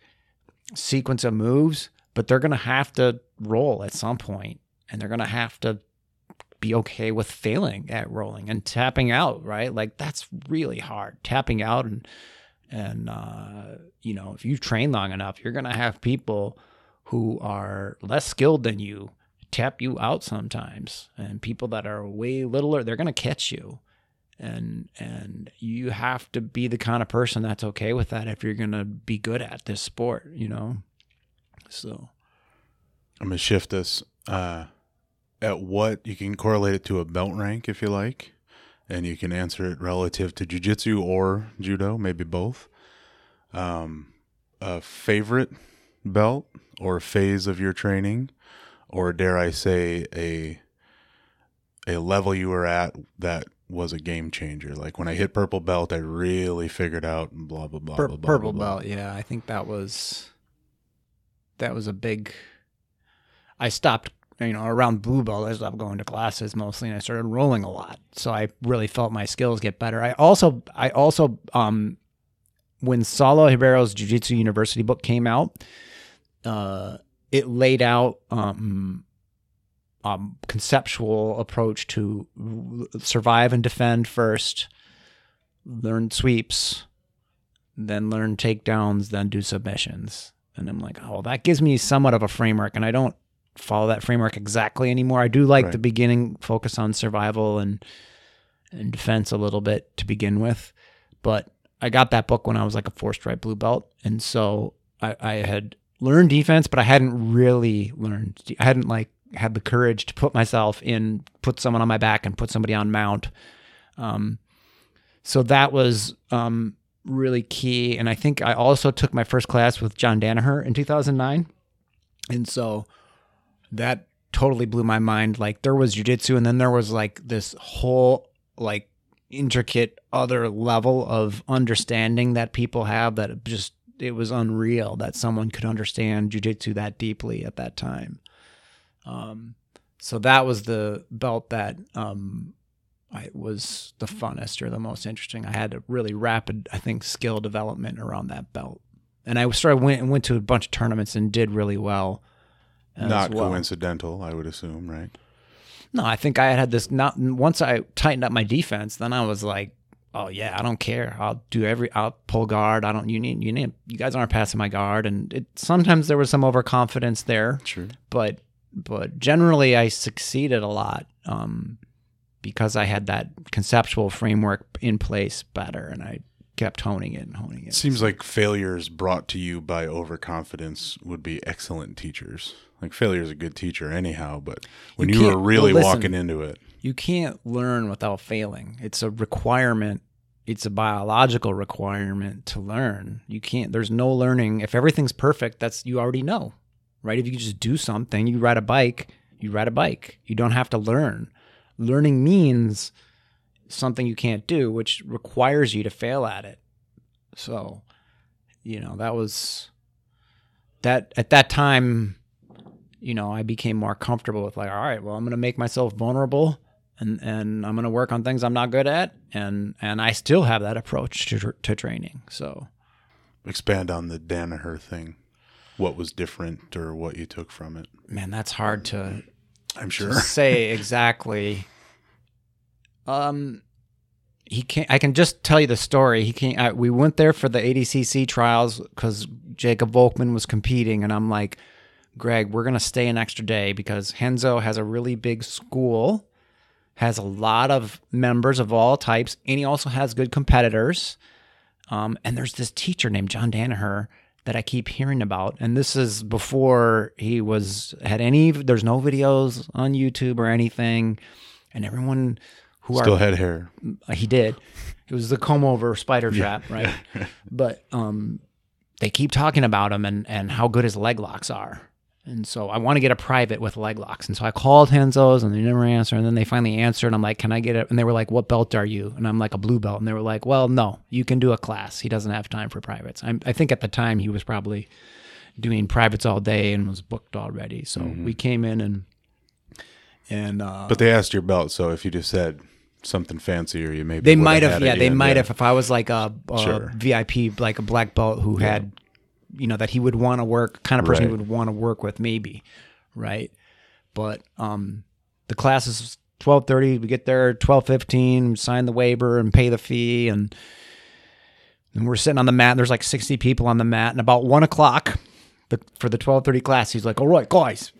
sequence of moves, but they're going to have to roll at some point and they're going to have to be okay with failing at rolling and tapping out, right? Like that's really hard. Tapping out and and uh, you know if you train long enough you're to have people who are less skilled than you tap you out sometimes and people that are way littler they're to catch you and and you have to be the kind of person that's okay with that if you're to be good at this sport you know so I'm gonna shift this. Uh, at what you can correlate it to a belt rank if you like, and you can answer it relative to jujitsu or judo, maybe both. Um, a favorite belt or phase of your training, or dare I say a a level you were at that was a game changer. Like when I hit purple belt, I really figured out blah blah blah Pur- blah blah. purple blah, blah. belt yeah i think that was that was a big I stopped, you know, around blue belt. I stopped going to classes mostly, and I started rolling a lot. So I really felt my skills get better. I also, I also, um, when Saulo Ribeiro's Jiu Jitsu University book came out, uh, it laid out um, um, conceptual approach to survive and defend first, learn sweeps, then learn takedowns, then do submissions. And I'm like, oh, that gives me somewhat of a framework, and I don't follow that framework exactly anymore. I do like Right. the beginning focus on survival and and defense a little bit to begin with, but I got that book when I was like a four stripe blue belt, and so I, I had learned defense, but I hadn't really learned. I hadn't like had the courage to put myself in, put someone on my back, and put somebody on mount. Um, so that was um, really key, and I think I also took my first class with John Danaher in 2009, and so that totally blew my mind. Like there was jujitsu, and then there was like this whole like intricate other level of understanding that people have that just it was unreal that someone could understand jujitsu that deeply at that time. Um, so that was the belt that um, I was the funnest or the most interesting. I had a really rapid, I think, skill development around that belt, and I started went and went to a bunch of tournaments and did really well. Not well. coincidental, I would assume, right? No, I think I had this. Not once I tightened up my defense, then I was like, "Oh yeah, I don't care. I'll do every. I'll pull guard. I don't. You need. You need. You guys aren't passing my guard." And it sometimes there was some overconfidence there, True. but but generally I succeeded a lot um, because I had that conceptual framework in place better, and I kept honing it and honing it. It seems like failures brought to you by overconfidence would be excellent teachers. Like failure is a good teacher anyhow, but when You you, were really listen. walking into it, you can't learn without failing. It's a requirement. It's a biological requirement to learn. You can't. There's no learning. If everything's perfect, that's you already know, right? If you just do something, you ride a bike, you ride a bike. You don't have to learn. Learning means something you can't do, which requires you to fail at it. So, you know, that was that at that time you know, I became more comfortable with like, all right, well, I'm going to make myself vulnerable and and I'm going to work on things I'm not good at and and I still have that approach to to training. So, expand on the Danaher thing. What was different or what you took from it? man, that's hard to I'm sure to say exactly. Um, he can I can just tell you the story. He came. I, we went there for the ADCC trials because Jacob Volkman was competing, and I'm like, Greg, we're gonna stay an extra day because Renzo has a really big school, has a lot of members of all types, and he also has good competitors. Um, and there's this teacher named John Danaher that I keep hearing about, and this is before he was had any. There's no videos on YouTube or anything, and everyone who Still are had hair. uh, he did. It was the comb over spider trap, right? but um, they keep talking about him and and how good his leg locks are. And so I want to get a private with leg locks. And so I called Renzo's and they never answered. And then they finally answered. And I'm like, can I get it? And they were like, what belt are you? And I'm like, a blue belt. And they were like, well, no, you can do a class. He doesn't have time for privates. I'm, I think at the time he was probably doing privates all day and was booked already. So we came in and, and, uh, But they asked your belt, so if you just said something fancier, you maybe They might have, yeah, they might have. If I was like a, a Sure. VIP, like a black belt who had, you know, that he would want to work, kind of person Right. he would want to work with, maybe, right? But um, the class is twelve thirty. We get there twelve fifteen, sign the waiver and pay the fee, and and we're sitting on the mat. There's like sixty people on the mat, and about one o'clock, but for the twelve thirty class, he's like, "All right, guys."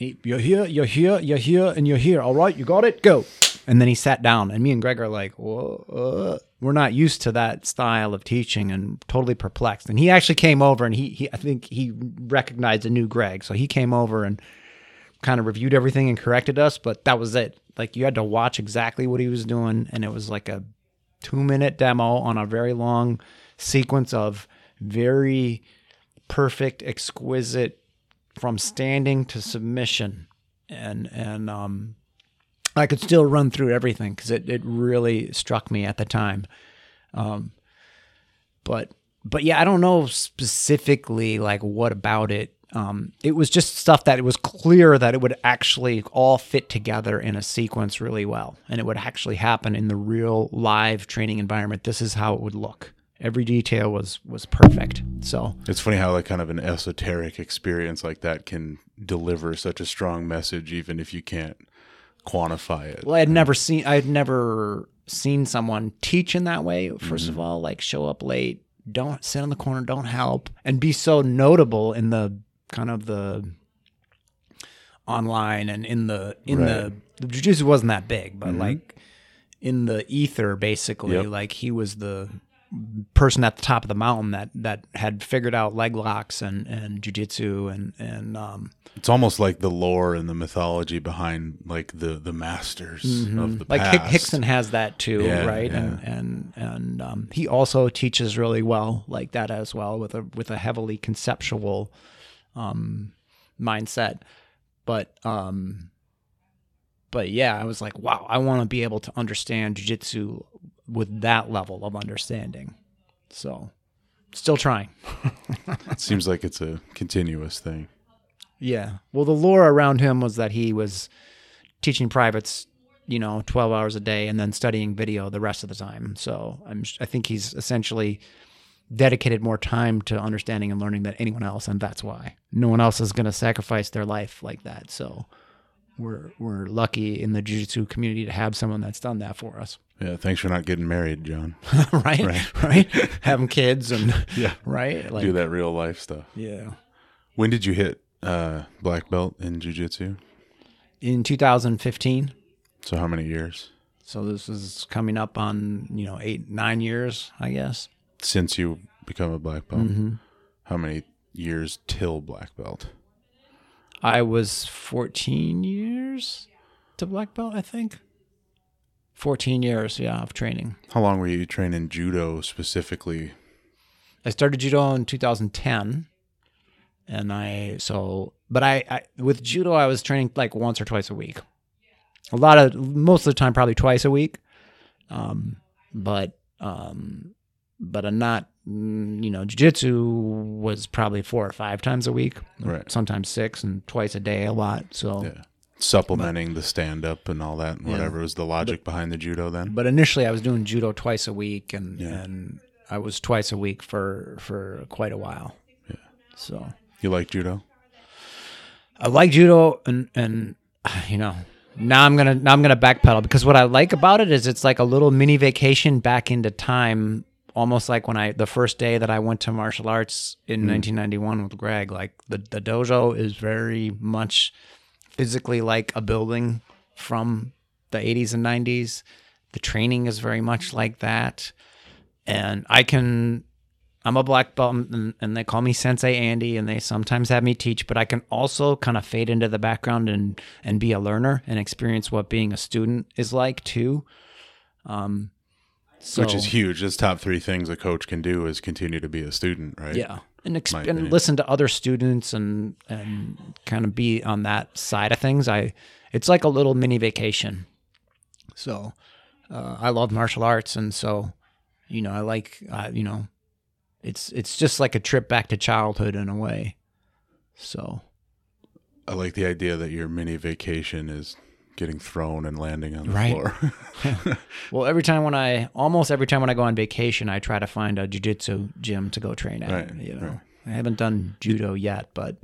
You're here, you're here, you're here, and you're here. All right, you got it. Go. And then he sat down, and me and Greg are like, Whoa, uh, we're not used to that style of teaching, and totally perplexed. And he actually came over, and he, he I think he recognized a new Greg, so he came over and kind of reviewed everything and corrected us. But that was it. Like you had to watch exactly what he was doing, and it was like a two minute demo on a very long sequence of very perfect, exquisite from standing to submission, and and um, I could still run through everything because it it really struck me at the time. Um, but but yeah, I don't know specifically like what about it um, it was just stuff that it was clear that it would actually all fit together in a sequence really well, and it would actually happen in the real live training environment. This is how it would look. Every detail was was perfect. So It's funny how like kind of an esoteric experience like that can deliver such a strong message, even if you can't quantify it. Well, I had never seen I had never seen someone teach in that way. 1st of mm-hmm. all, like show up late, don't sit in the corner, don't help, and be so notable in the kind of the online and in the in the the jujitsu wasn't that big, but mm-hmm. like in the ether, basically, Yep. like he was the person at the top of the mountain that that had figured out leg locks and and jujitsu and and um It's almost like the lore and the mythology behind like the the masters of the like past. Rickson has that too, Yeah, right? And and and um, he also teaches really well like that as well with a with a heavily conceptual um, mindset. But um, but yeah, I was like, wow, I want to be able to understand jujitsu with that level of understanding. So, still trying. It seems like it's a continuous thing. Yeah. Well, the lore around him was that he was teaching privates, you know, 12 hours a day and then studying video the rest of the time. So I'm, I think he's essentially dedicated more time to understanding and learning than anyone else. And that's why no one else is going to sacrifice their life like that. So we're, we're lucky in the jiu-jitsu community to have someone that's done that for us. Yeah, thanks for not getting married, John. right. Right. Right. Having kids and Yeah. right. Like, Do that real life stuff. yeah. When did you hit uh, black belt in jiu-jitsu? In 2015. So how many years So this is coming up on you know eight nine years, I guess. since you become a black belt? Mm-hmm. How many years till black belt? I was 14 years to black belt, I think. 14 years, yeah, of training. How long were you training judo specifically? I started judo in 2010, and I so but I, I with judo I was training like once or twice a week. A lot of most of the time probably twice a week, um, but um, but I'm not mm, you know jiu-jitsu was probably four or five times a week, Right. sometimes six and twice a day a lot. So Yeah. Supplementing the stand up and all that, and whatever was the logic behind the judo then? but initially I was doing judo twice a week, and Yeah. and I was twice a week for for quite a while. Yeah. So. You like judo? I like judo, and and you know now I'm gonna now I'm gonna backpedal because what I like about it is it's like a little mini vacation back into time, almost like when I the first day that I went to martial arts in 1991 with Greg. Like the the dojo is very much physically like a building from the 80s and 90s. The training is very much like that, and I can I'm a black belt and, and they call me Sensei Andy and they sometimes have me teach, but I can also kind of fade into the background and, and be a learner and experience what being a student is like too. Um, so, Which is huge. That's top three things a coach can do is continue to be a student, right? yeah. And, exp- and listen to other students and, and kind of be on that side of things. I, it's like a little mini vacation. So, uh, I love martial arts. And so, you know, I like, uh, you know, it's, it's just like a trip back to childhood in a way. So, I like the idea that your mini vacation is getting thrown and landing on the Right. floor. well, every time when I, almost every time when I go on vacation, I try to find a jujitsu gym to go train at. Right, You know, right. I haven't done judo yet, but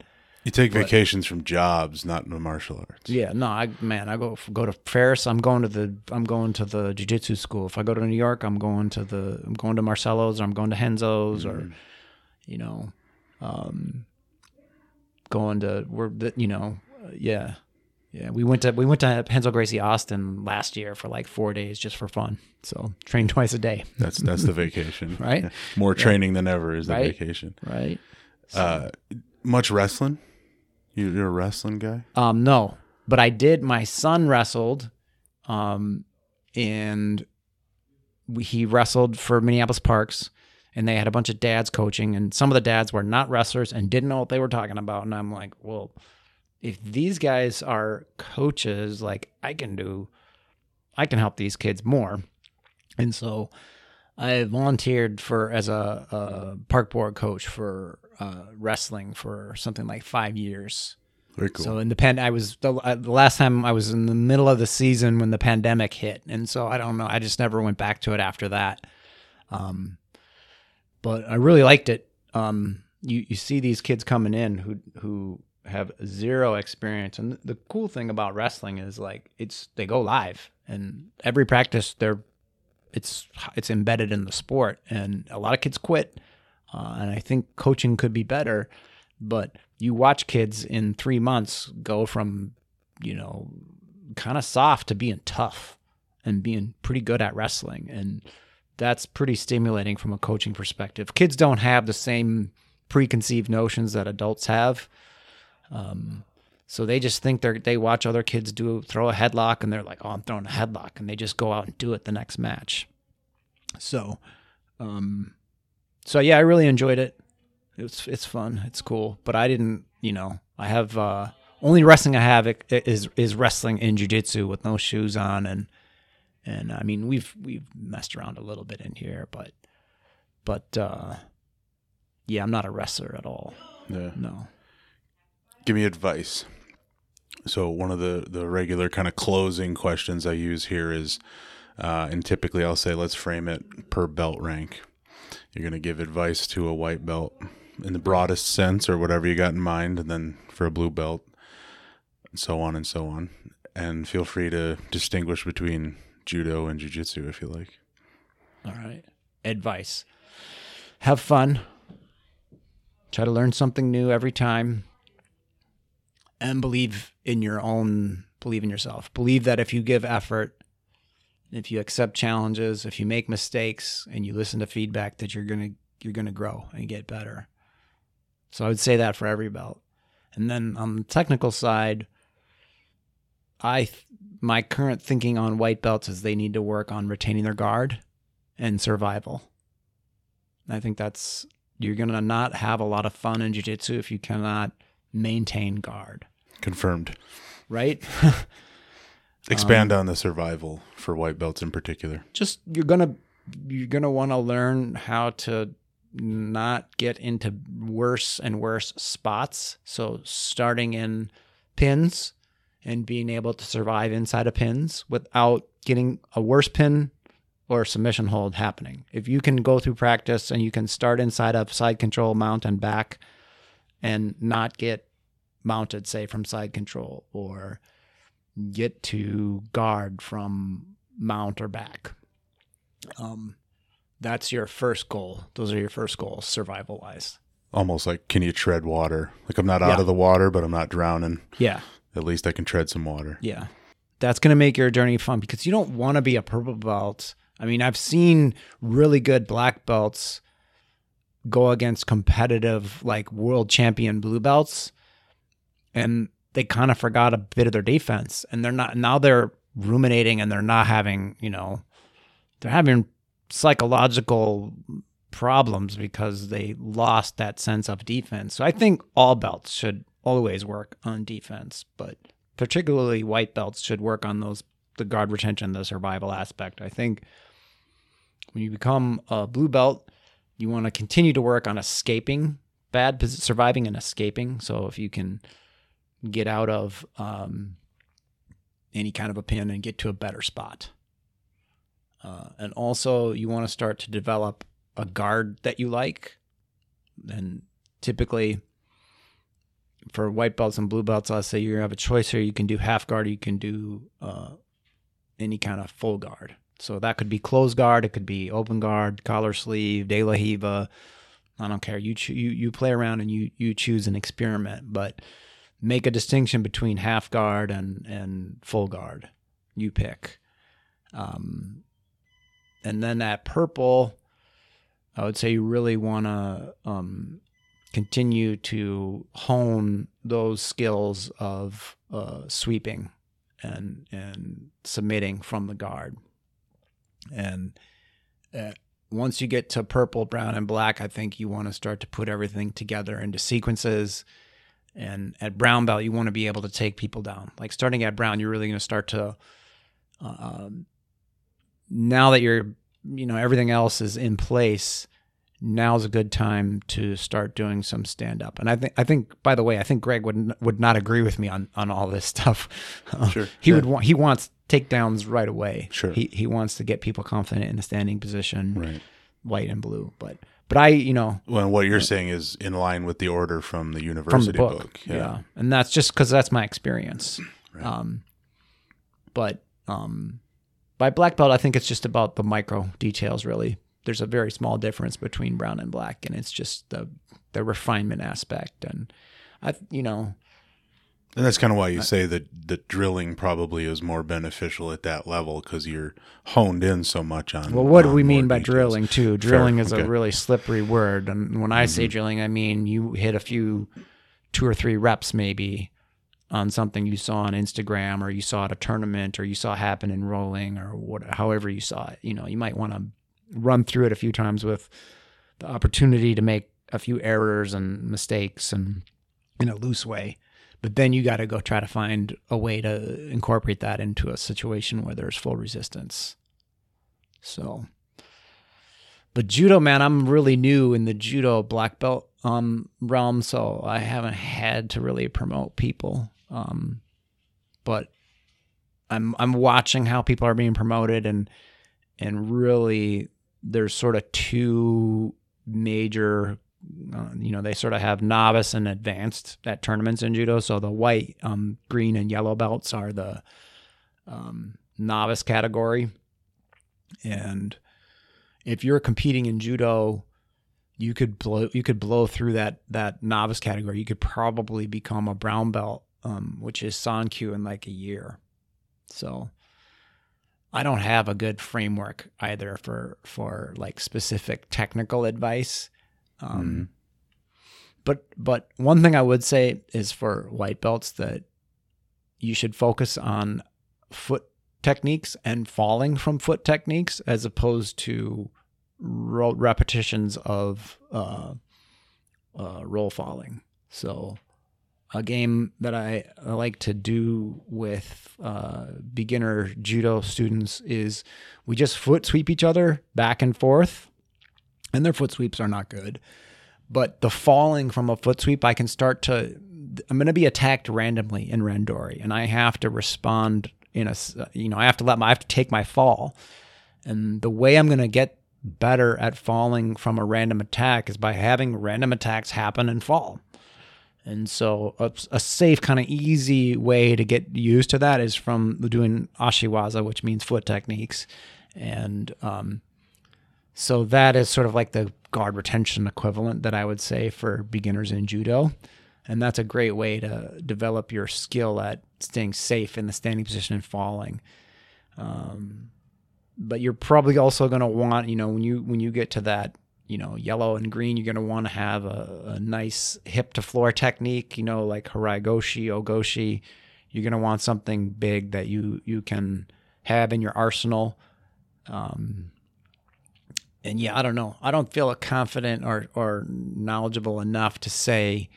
you take vacations from jobs, not the martial arts. Yeah, no, I man, I go go to Paris. I'm going to the I'm going to the jiu-jitsu school. If I go to New York, I'm going to the I'm going to Marcelo's or I'm going to Renzo's or you know, um, going to we're the, you know, yeah, yeah. We went to we went to Renzo Gracie Austin last year for like four days just for fun. So train twice a day, That's that's the vacation, Right? More training than ever is the Right. vacation. right? Uh, much wrestling? You, you're a wrestling guy? Um, no, but I did. My son wrestled, um, and he wrestled for Minneapolis Parks, and they had a bunch of dads coaching, and some of the dads were not wrestlers and didn't know what they were talking about. And I'm like, well, if these guys are coaches, like I can do, I can help these kids more. And so I volunteered for as a, a park board coach for uh, wrestling for something like five years. Very cool. So in the pan, I was the, uh, the last time I was in the middle of the season when the pandemic hit, and so I don't know. I just never went back to it after that. Um, but I really liked it. Um, you you see these kids coming in who who have zero experience, and the cool thing about wrestling is like it's they go live, and every practice they're it's it's embedded in the sport, and a lot of kids quit, uh, and I think coaching could be better, but you watch kids in three months go from you know kind of soft to being tough and being pretty good at wrestling and that's pretty stimulating from a coaching perspective. Kids don't have the same preconceived notions that adults have um, so they just think they're they watch other kids do throw a headlock and they're like oh i'm throwing a headlock and they just go out and do it the next match so um so yeah i really enjoyed it it's it's fun. It's cool. But I didn't, you know, I have uh only wrestling I have is is wrestling in jiu-jitsu with no shoes on and and I mean we've we've messed around a little bit in here, but but uh yeah, I'm not a wrestler at all. yeah. No. Give me advice. So one of the the regular kind of closing questions I use here is, uh, and typically I'll say let's frame it per belt rank. You're gonna give advice to a white belt in the broadest sense or whatever you got in mind, and then for a blue belt, and so on and so on. And feel free to distinguish between judo and jujitsu if you like. All right. Advice. Have fun. Try to learn something new every time. And believe in your own, believe in yourself. Believe that if you give effort, if you accept challenges, if you make mistakes and you listen to feedback that you're going to you're going to grow and get better. So I would say that for every belt. And then on the technical side, I my current thinking on white belts is they need to work on retaining their guard and survival. I think that's you're going to not have a lot of fun in jiu-jitsu if you cannot maintain guard. Confirmed. Right? Expand um, on the survival for white belts in particular. Just you're going to you're going to want to learn how to not get into worse and worse spots. So starting in pins and being able to survive inside of pins without getting a worse pin or submission hold happening. If you can go through practice and you can start inside of side control, mount and back and not get mounted, say from side control or get to guard from mount or back. Um, that's your first goal. Those are your first goals, survival wise. Almost like, can you tread water? Like I'm not out yeah. of the water, but I'm not drowning. Yeah. At least I can tread some water. Yeah. That's going to make your journey fun because you don't want to be a purple belt. I mean, I've seen really good black belts go against competitive, like world champion blue belts, and they kind of forgot a bit of their defense. And they're not, now they're ruminating and they're not having, you know, they're having psychological problems because they lost that sense of defense. So I think all belts should always work on defense, but particularly white belts should work on those the guard retention, the survival aspect. I think when you become a blue belt, you want to continue to work on escaping bad surviving and escaping. So if you can get out of um, any kind of a pin and get to a better spot. Uh, and also, you want to start to develop a guard that you like. And typically, for white belts and blue belts, I'll say you have a choice here. You can do half guard, you can do uh, any kind of full guard. So that could be closed guard, it could be open guard, collar sleeve, De La Riva. I don't care. You cho- you you play around and you you choose an experiment, but make a distinction between half guard and and full guard. You pick. Um, and then that purple, I would say you really want to um, continue to hone those skills of uh, sweeping and and submitting from the guard. And uh, once you get to purple, brown, and black, I think you want to start to put everything together into sequences. And at brown belt, you want to be able to take people down. Like starting at brown, you're really going to start to uh, um, now that you're you know everything else is in place now's a good time to start doing some stand up. And I think I think by the way, I think Greg would would not agree with me on on all this stuff. Sure. he Yeah. would want he wants takedowns right away. Sure. He he wants to get people confident in the standing position, Right. white and blue. But but I, you know, Well, what you're saying is in line with the order from the from the university book. Yeah. And that's just because that's my experience. Um, but um, by black belt, I think it's just about the micro details, really. There's a very small difference between brown and black, and it's just the the refinement aspect. And I, you know, And that's kind of why you say that the drilling probably is more beneficial at that level because you're honed in so much on. well, what do we mean by details. drilling too? Drilling is okay. Mm-hmm. a really slippery word, and when I say drilling, I mean you hit a few, two or three reps maybe on something you saw on Instagram or you saw at a tournament or you saw happen in rolling or what, however you saw it. You know, you might want to run through it a few times with the opportunity to make a few errors and mistakes and in a loose way. But then you got to go try to find a way to incorporate that into a situation where there's full resistance. So, but judo, man, I'm really new in the judo black belt um, realm, so I haven't had to really promote people. Um, but I'm I'm watching how people are being promoted, and and really, there's sort of two major. Uh, you know, they sort of have novice and advanced at tournaments in judo. So the white, um, green, and yellow belts are the um, novice category, and if you're competing in judo, you could blow you could blow through that that novice category. You could probably become a brown belt, um, which is Sankyu in like a year. So I don't have a good framework either for for like specific technical advice. Um, But but one thing I would say is for white belts that you should focus on foot techniques and falling from foot techniques as opposed to ro- repetitions of uh, uh, roll falling. So, a game that I I like to do with uh, beginner judo students is we just foot sweep each other back and forth, and their foot sweeps are not good. But the falling from a foot sweep, I can start to. I'm going to be attacked randomly in Randori, and I have to respond in a. You know, I have to let my. I have to take my fall, and the way I'm going to get better at falling from a random attack is by having random attacks happen and fall. And so, a, a safe, kind of easy way to get used to that is from doing ashiwaza, which means foot techniques. And um, so, that is sort of like the guard retention equivalent that I would say for beginners in judo. And that's a great way to develop your skill at staying safe in the standing position and falling. But you're probably also going to want you know when you when you get to that you know yellow and green you're going to want to have a, a nice hip to floor technique you know like harai goshi ogoshi. You're going to want something big that you you can have in your arsenal. Um and yeah i don't know. I don't feel confident or or knowledgeable enough to say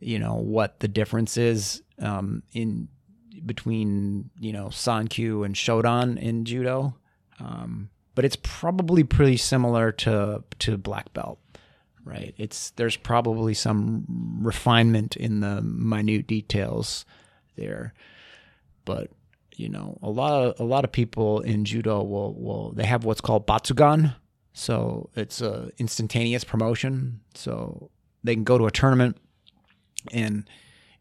you know what the difference is um in between you know Sankyu and Shodan in judo, um, but it's probably pretty similar to to black belt, right? It's there's probably some refinement in the minute details there, but you know a lot of a lot of people in judo will will they have what's called batsugun, so it's a instantaneous promotion, so they can go to a tournament and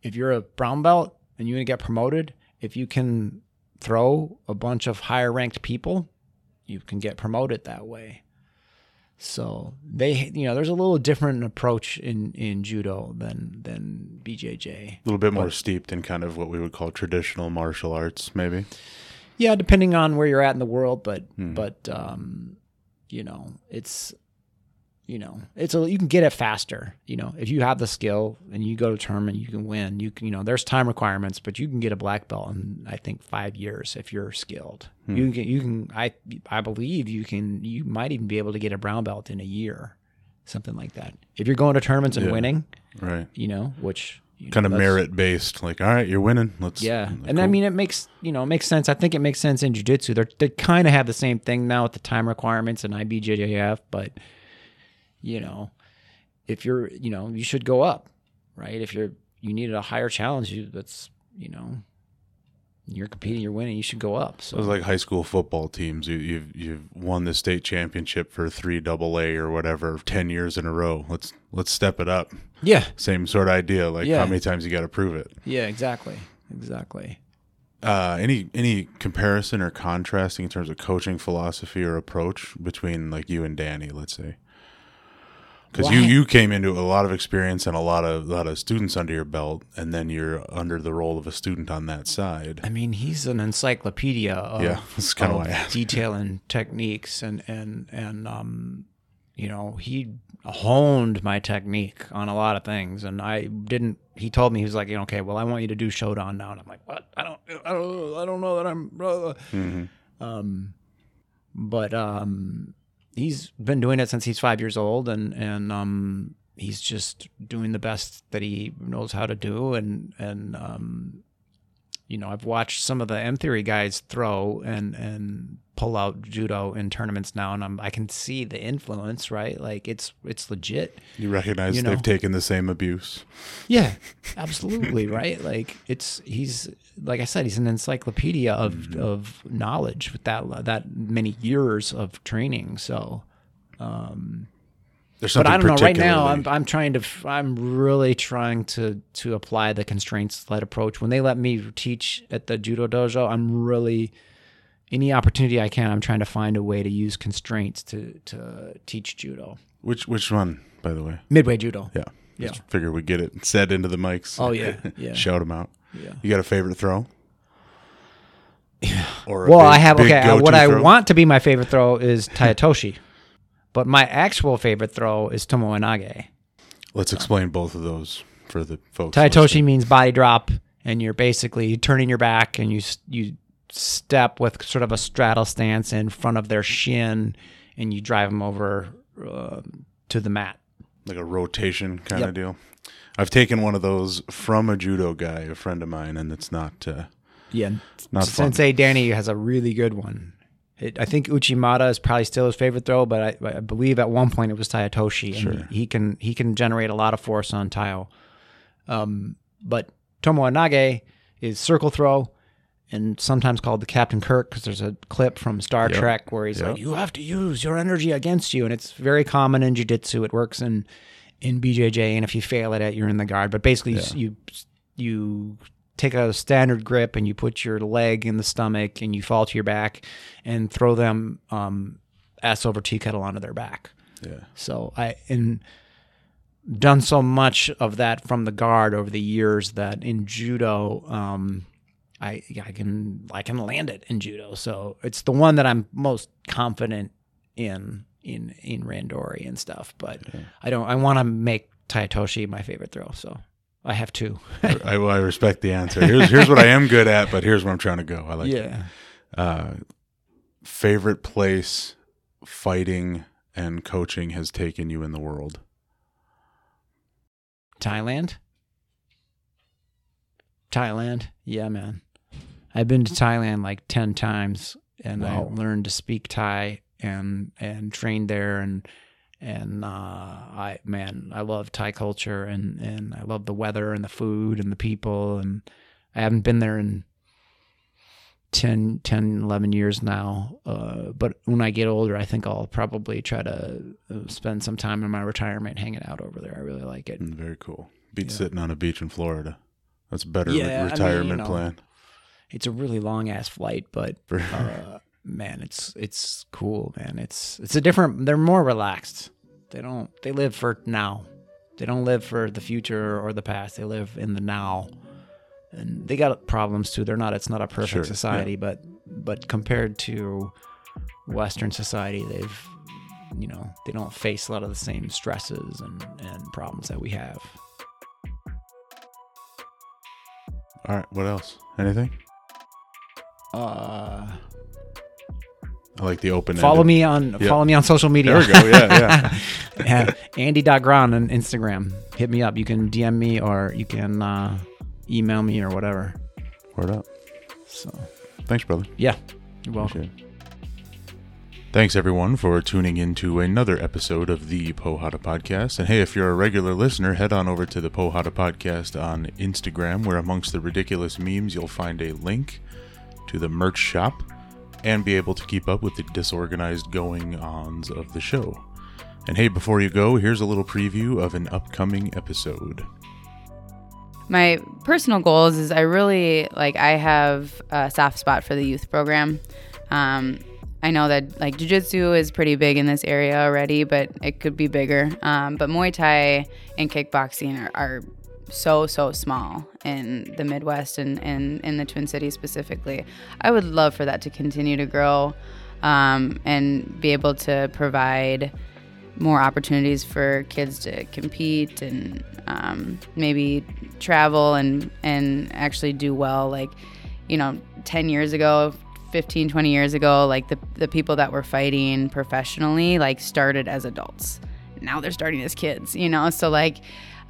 if you're a brown belt and you're going to get promoted, if you can throw a bunch of higher ranked people, you can get promoted that way. So they, you know, there's a little different approach in, in judo than than BJJ. A little bit more steeped in kind of what we would call traditional martial arts, maybe. Yeah, depending on where you're at in the world, but but um, you know, it's you know, it's a you can get it faster. You know, if you have the skill and you go to tournament, you can win. You can, you know, there's time requirements, but you can get a black belt in I think five years if you're skilled. Hmm. You can, you can, I I believe you can, you might even be able to get a brown belt in a year, something like that. If you're going to tournaments and Yeah. winning, Right. you know, which you know, Kind of merit based. Like, all right, you're winning. Let's. yeah, cool. and I mean it makes you know it makes sense. I think it makes sense in jujitsu. They they kind of have the same thing now with the time requirements and IBJJF, but you know, if you're, you know, you should go up, right? If you're, you needed a higher challenge, you that's, you know, you're competing, you're winning, you should go up. So It was like high school football teams. You, you've you've won the state championship for three double A or whatever ten years in a row. Let's let's step it up. yeah, Same sort of idea. Like Yeah. how many times you got to prove it. yeah, exactly, exactly. Uh, any any comparison or contrasting in terms of coaching philosophy or approach between like you and Danny, let's say, because you you came into a lot of experience and a lot of lot of students under your belt, and then you're under the role of a student on that side. I mean, he's an encyclopedia of, Yeah, that's kinda of why I detail and techniques, and and and um, you know, he honed my technique on a lot of things, and I didn't. He told me he was like, you know, okay, well, I want you to do Shodan now, and I'm like, what? I don't, I don't, I don't know that I'm. Mhm. Um, but um, he's been doing it since he's five years old, and and um, he's just doing the best that he knows how to do, and and um, you know, I've watched some of the M theory guys throw and and pull out judo in tournaments now, and I'm I can see the influence, right? Like it's it's legit. You recognize You know. they've taken the same abuse. Yeah, absolutely, right? Like it's he's like I said, he's an encyclopedia of Mm-hmm. of knowledge with that that many years of training. So, There's but I don't know. Right now, I'm I'm trying to I'm really trying to to apply the constraints led approach. When they let me teach at the judo dojo, I'm really any opportunity I can. I'm trying to find a way to use constraints to to teach judo. which which one, by the way? Midway judo. Yeah. Yeah. Just figure we get it said into the mics. Oh, yeah, yeah. Shout them out. Yeah. You got a favorite throw? Yeah. Or Well, big- I have okay. uh, What I throw? want to be my favorite throw is Tai otoshi, but my actual favorite throw is Tomoe Nage. Let's explain both of those for the folks. Tai otoshi listening. means body drop, and you're basically turning your back and you you step with sort of a straddle stance in front of their shin, and you drive them over uh, to the mat. like a rotation kind Yep. of deal. I've taken one of those from a judo guy, a friend of mine, and it's not. Uh, Yeah, Not fun. Sensei Danny has a really good one. It, I think Uchimata is probably still his favorite throw, but I, I believe at one point it was Tai otoshi, and Sure. he, he can he can generate a lot of force on Tayo. Um, but Tomoe Nage is circle throw, and sometimes called the Captain Kirk because there's a clip from Star Yep. Trek where he's Yep. like, "You have to use your energy against you," and it's very common in jiu-jitsu. It works in in BJJ, and if you fail at it, you're in the guard. But basically, Yeah. you you take a standard grip and you put your leg in the stomach and you fall to your back and throw them um, ass over tea kettle onto their back. yeah. So I and done so much of that from the guard over the years that in judo, um, I I can I can land it in judo. So it's the one that I'm most confident in in in randori and stuff. But I don't. I want to make Tai otoshi my favorite throw. So I have two. I, I respect the answer. Here's here's what I am good at, but here's where I'm trying to go. I like yeah. Uh, favorite place fighting and coaching has taken you in the world. Thailand. Thailand. Yeah, man. I've been to Thailand like 10 times and Wow. I learned to speak Thai and and trained there and and uh I man, I love Thai culture and and I love the weather and the food and the people and I haven't been there in 10 10 11 years now uh but when I get older I think I'll probably try to uh, spend some time in my retirement hanging out over there. I really like it. Mm, Very cool. Beat Yeah. sitting on a beach in Florida. That's a better re- Yeah, I mean, you retirement know, plan. It's a really long ass flight, but uh, man, it's it's cool, man. It's it's a different. They're more relaxed. They don't. They live for now. They don't live for the future or the past. They live in the now, and they got problems too. They're not. It's not a perfect Sure, society, but but compared to Western society, they've you know they don't face a lot of the same stresses and and problems that we have. All right. What else? Anything? Uh, I like the open. follow me on Yeah. follow me on social media. There we go. Yeah, yeah. yeah. Andy.Grahn on Instagram. Hit me up. You can DM me or you can uh, email me or whatever. Word up. So, Thanks, brother. yeah, you're welcome. Thanks everyone for tuning in to another episode of the Porrada Podcast. And hey, if you're a regular listener, head on over to the Porrada Podcast on Instagram, where amongst the ridiculous memes, you'll find a link to the merch shop and be able to keep up with the disorganized going ons of the show. And hey, before you go, here's a little preview of an upcoming episode. My personal goals is I really like I have a soft spot for the youth program. Um, I know that like jujitsu is pretty big in this area already, but it could be bigger. Um, but Muay Thai and kickboxing are, are, so so small in the Midwest and, in the Twin Cities specifically. I would love for that to continue to grow um, and be able to provide more opportunities for kids to compete and um, maybe travel and and actually do well. Like you know, ten years ago, 15 20 years ago like the, the people that were fighting professionally like started as adults now they're starting as kids you know so like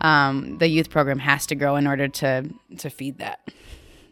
um, the youth program has to grow in order to to feed that